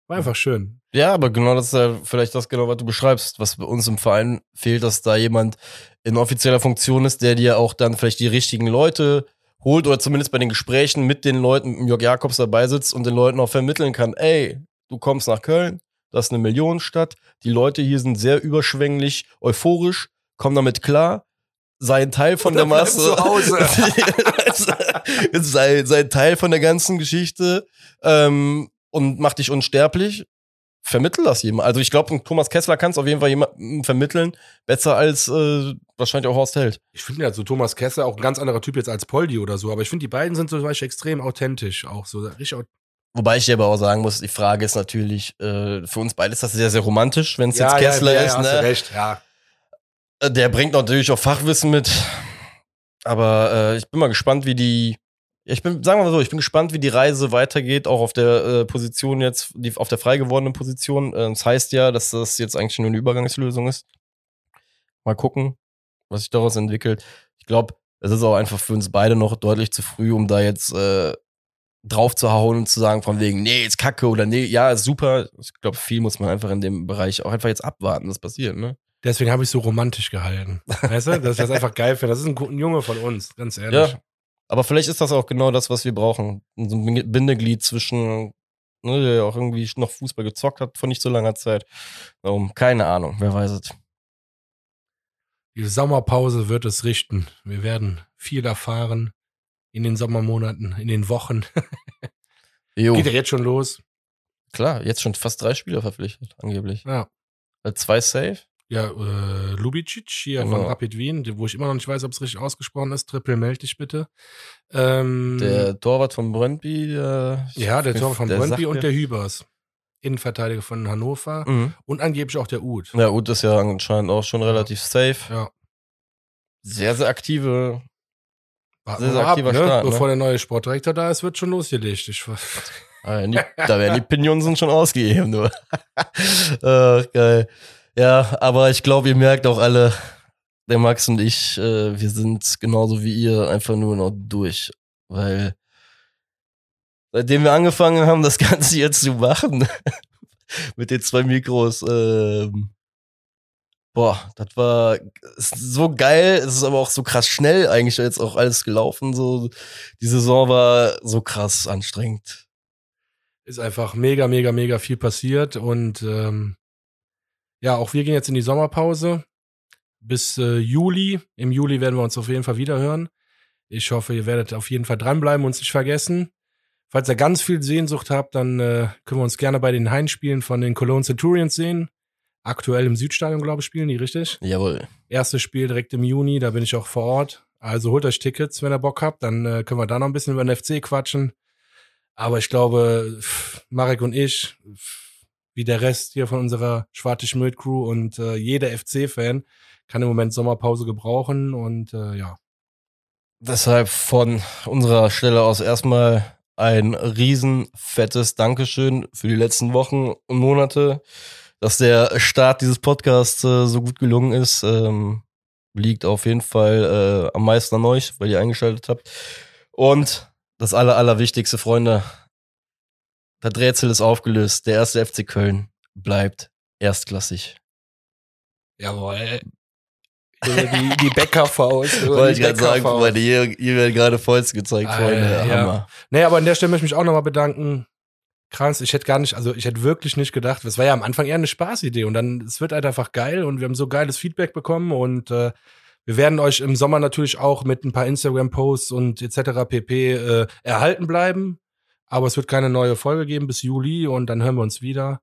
Speaker 1: war einfach schön.
Speaker 2: Ja, aber genau das ist ja vielleicht das genau, was du beschreibst, was bei uns im Verein fehlt, dass da jemand in offizieller Funktion ist, der dir auch dann vielleicht die richtigen Leute holt oder zumindest bei den Gesprächen mit den Leuten, mit Jörg Jakobs dabei sitzt und den Leuten auch vermitteln kann, ey, du kommst nach Köln, das ist eine Millionenstadt, die Leute hier sind sehr überschwänglich, euphorisch, komm damit klar, sei ein Teil von
Speaker 1: Oder
Speaker 2: der Masse.
Speaker 1: zu Hause.
Speaker 2: sei, sei Teil von der ganzen Geschichte ähm, und mach dich unsterblich. Vermittel das jemand. Also ich glaube, Thomas Kessler kann es auf jeden Fall jemandem vermitteln, besser als äh, wahrscheinlich auch Horst Held.
Speaker 1: Ich finde ja so Thomas Kessler auch ein ganz anderer Typ jetzt als Poldi oder so, aber ich finde, die beiden sind so zum Beispiel extrem authentisch, auch so richtig au-
Speaker 2: Wobei ich dir aber auch sagen muss, die Frage ist natürlich, äh, für uns beide ist das sehr, sehr romantisch, wenn es jetzt Kessler ist.
Speaker 1: hast du
Speaker 2: ne?
Speaker 1: recht, ja.
Speaker 2: Äh, Der bringt natürlich auch Fachwissen mit. Aber äh, ich bin mal gespannt, wie die. Ja, ich bin, sagen wir mal so, ich bin gespannt, wie die Reise weitergeht, auch auf der äh, Position jetzt, die, auf der frei gewordenen Position. Äh, das heißt ja, dass das jetzt eigentlich nur eine Übergangslösung ist. Mal gucken, was sich daraus entwickelt. Ich glaube, es ist auch einfach für uns beide noch deutlich zu früh, um da jetzt äh, drauf zu hauen und zu sagen, von wegen, nee, ist kacke oder nee, ja, ist super. Ich glaube, viel muss man einfach in dem Bereich auch einfach jetzt abwarten, was passiert, ne?
Speaker 1: Deswegen habe ich so romantisch gehalten. Weißt du, dass ich das einfach geil finde. Das ist ein guter Junge von uns, ganz ehrlich.
Speaker 2: Ja. Aber vielleicht ist das auch genau das, was wir brauchen. So ein Bindeglied zwischen, ne, der auch irgendwie noch Fußball gezockt hat vor nicht so langer Zeit. Um, keine Ahnung, wer weiß es.
Speaker 1: Die Sommerpause wird es richten. Wir werden viel erfahren in den Sommermonaten, in den Wochen.
Speaker 2: Jo.
Speaker 1: Geht ja jetzt schon los.
Speaker 2: Klar, jetzt schon fast drei Spieler verpflichtet, angeblich.
Speaker 1: Ja.
Speaker 2: Äh, Zwei safe.
Speaker 1: Ja, äh, Lubicic hier
Speaker 2: Genau.
Speaker 1: von Rapid Wien, wo ich immer noch nicht weiß, ob es richtig ausgesprochen ist. Triple, meld dich bitte. Ähm,
Speaker 2: Der Torwart von Brøndby. Äh,
Speaker 1: ja, der Tor von Brøndby
Speaker 2: sagt
Speaker 1: und der Hübers. Innenverteidiger von Hannover.
Speaker 2: Mhm.
Speaker 1: Und angeblich auch der Uth.
Speaker 2: Ja, Ut ist ja anscheinend auch schon relativ safe.
Speaker 1: Ja.
Speaker 2: Sehr, sehr aktive.
Speaker 1: Warten
Speaker 2: Sehr, sehr
Speaker 1: mal ab,
Speaker 2: aktiver
Speaker 1: ne?
Speaker 2: Start, ne?
Speaker 1: Bevor der neue Sportdirektor da ist, wird schon losgelegt. Ich,
Speaker 2: Ah, da werden die Pinionen schon ausgegeben, nur. äh, geil. Ja, aber ich glaube, ihr merkt auch alle, der Max und ich, äh, wir sind genauso wie ihr einfach nur noch durch. Weil seitdem wir angefangen haben, das Ganze jetzt zu machen, mit den zwei Mikros, ähm, boah, das war so geil, es ist aber auch so krass schnell eigentlich jetzt auch alles gelaufen. So, die Saison war so krass anstrengend.
Speaker 1: ist einfach mega, mega, mega viel passiert. Und ähm, ja, auch wir gehen jetzt in die Sommerpause bis äh, Juli. Im Juli werden wir uns auf jeden Fall wieder hören. Ich hoffe, ihr werdet auf jeden Fall dranbleiben und uns nicht vergessen. Falls ihr ganz viel Sehnsucht habt, dann äh, können wir uns gerne bei den Heimspielen von den Cologne Centurions sehen. Aktuell im Südstadion, glaube ich, spielen die, richtig?
Speaker 2: Jawohl.
Speaker 1: Erstes Spiel direkt im Juni, da bin ich auch vor Ort. Also holt euch Tickets, wenn ihr Bock habt, dann äh, können wir da noch ein bisschen über den FC quatschen. Aber ich glaube, pff, Marek und ich, pff, wie der Rest hier von unserer Schwarte Schmidt Crew und äh, jeder FC-Fan kann im Moment Sommerpause gebrauchen und äh, ja.
Speaker 2: Deshalb von unserer Stelle aus erstmal ein riesen fettes Dankeschön für die letzten Wochen und Monate, dass der Start dieses Podcasts äh, so gut gelungen ist. Ähm, liegt auf jeden Fall äh, am meisten an euch, weil ihr eingeschaltet habt. Und das aller, allerwichtigste, Freunde, das Rätsel ist aufgelöst. Der erste FC Köln bleibt erstklassig.
Speaker 1: Jawohl. Die, die Bäckerfaust.
Speaker 2: Wollte ich gerade sagen, Freunde, hier, hier werden gerade Fäuste gezeigt, Freunde.
Speaker 1: ja, ja.
Speaker 2: Hammer.
Speaker 1: Nee, aber an der Stelle möchte ich mich auch nochmal bedanken. Krass, ich hätte gar nicht, also ich hätte wirklich nicht gedacht, das war ja am Anfang eher eine Spaßidee und dann, es wird halt einfach geil und wir haben so geiles Feedback bekommen und äh, wir werden euch im Sommer natürlich auch mit ein paar Instagram-Posts und etc. pp. Äh, erhalten bleiben, aber es wird keine neue Folge geben bis Juli und dann hören wir uns wieder.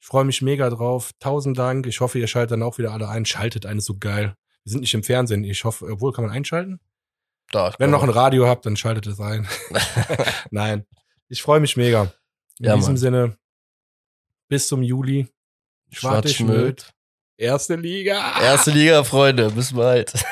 Speaker 1: Ich freue mich mega drauf. Tausend Dank. Ich hoffe, ihr schaltet dann auch wieder alle ein. Schaltet eine so geil. Wir sind nicht im Fernsehen. Ich hoffe, obwohl kann man einschalten?
Speaker 2: Da, ich
Speaker 1: Wenn
Speaker 2: glaub-
Speaker 1: noch ein Radio habt, dann schaltet es ein. Nein. Ich freue mich mega. In
Speaker 2: Ja,
Speaker 1: diesem
Speaker 2: Mann.
Speaker 1: Sinne, bis zum Juli. Schwarte
Speaker 2: Schwarz-Schmöd.
Speaker 1: Schmöd. Erste Liga.
Speaker 2: Erste Liga, Freunde. Bis bald.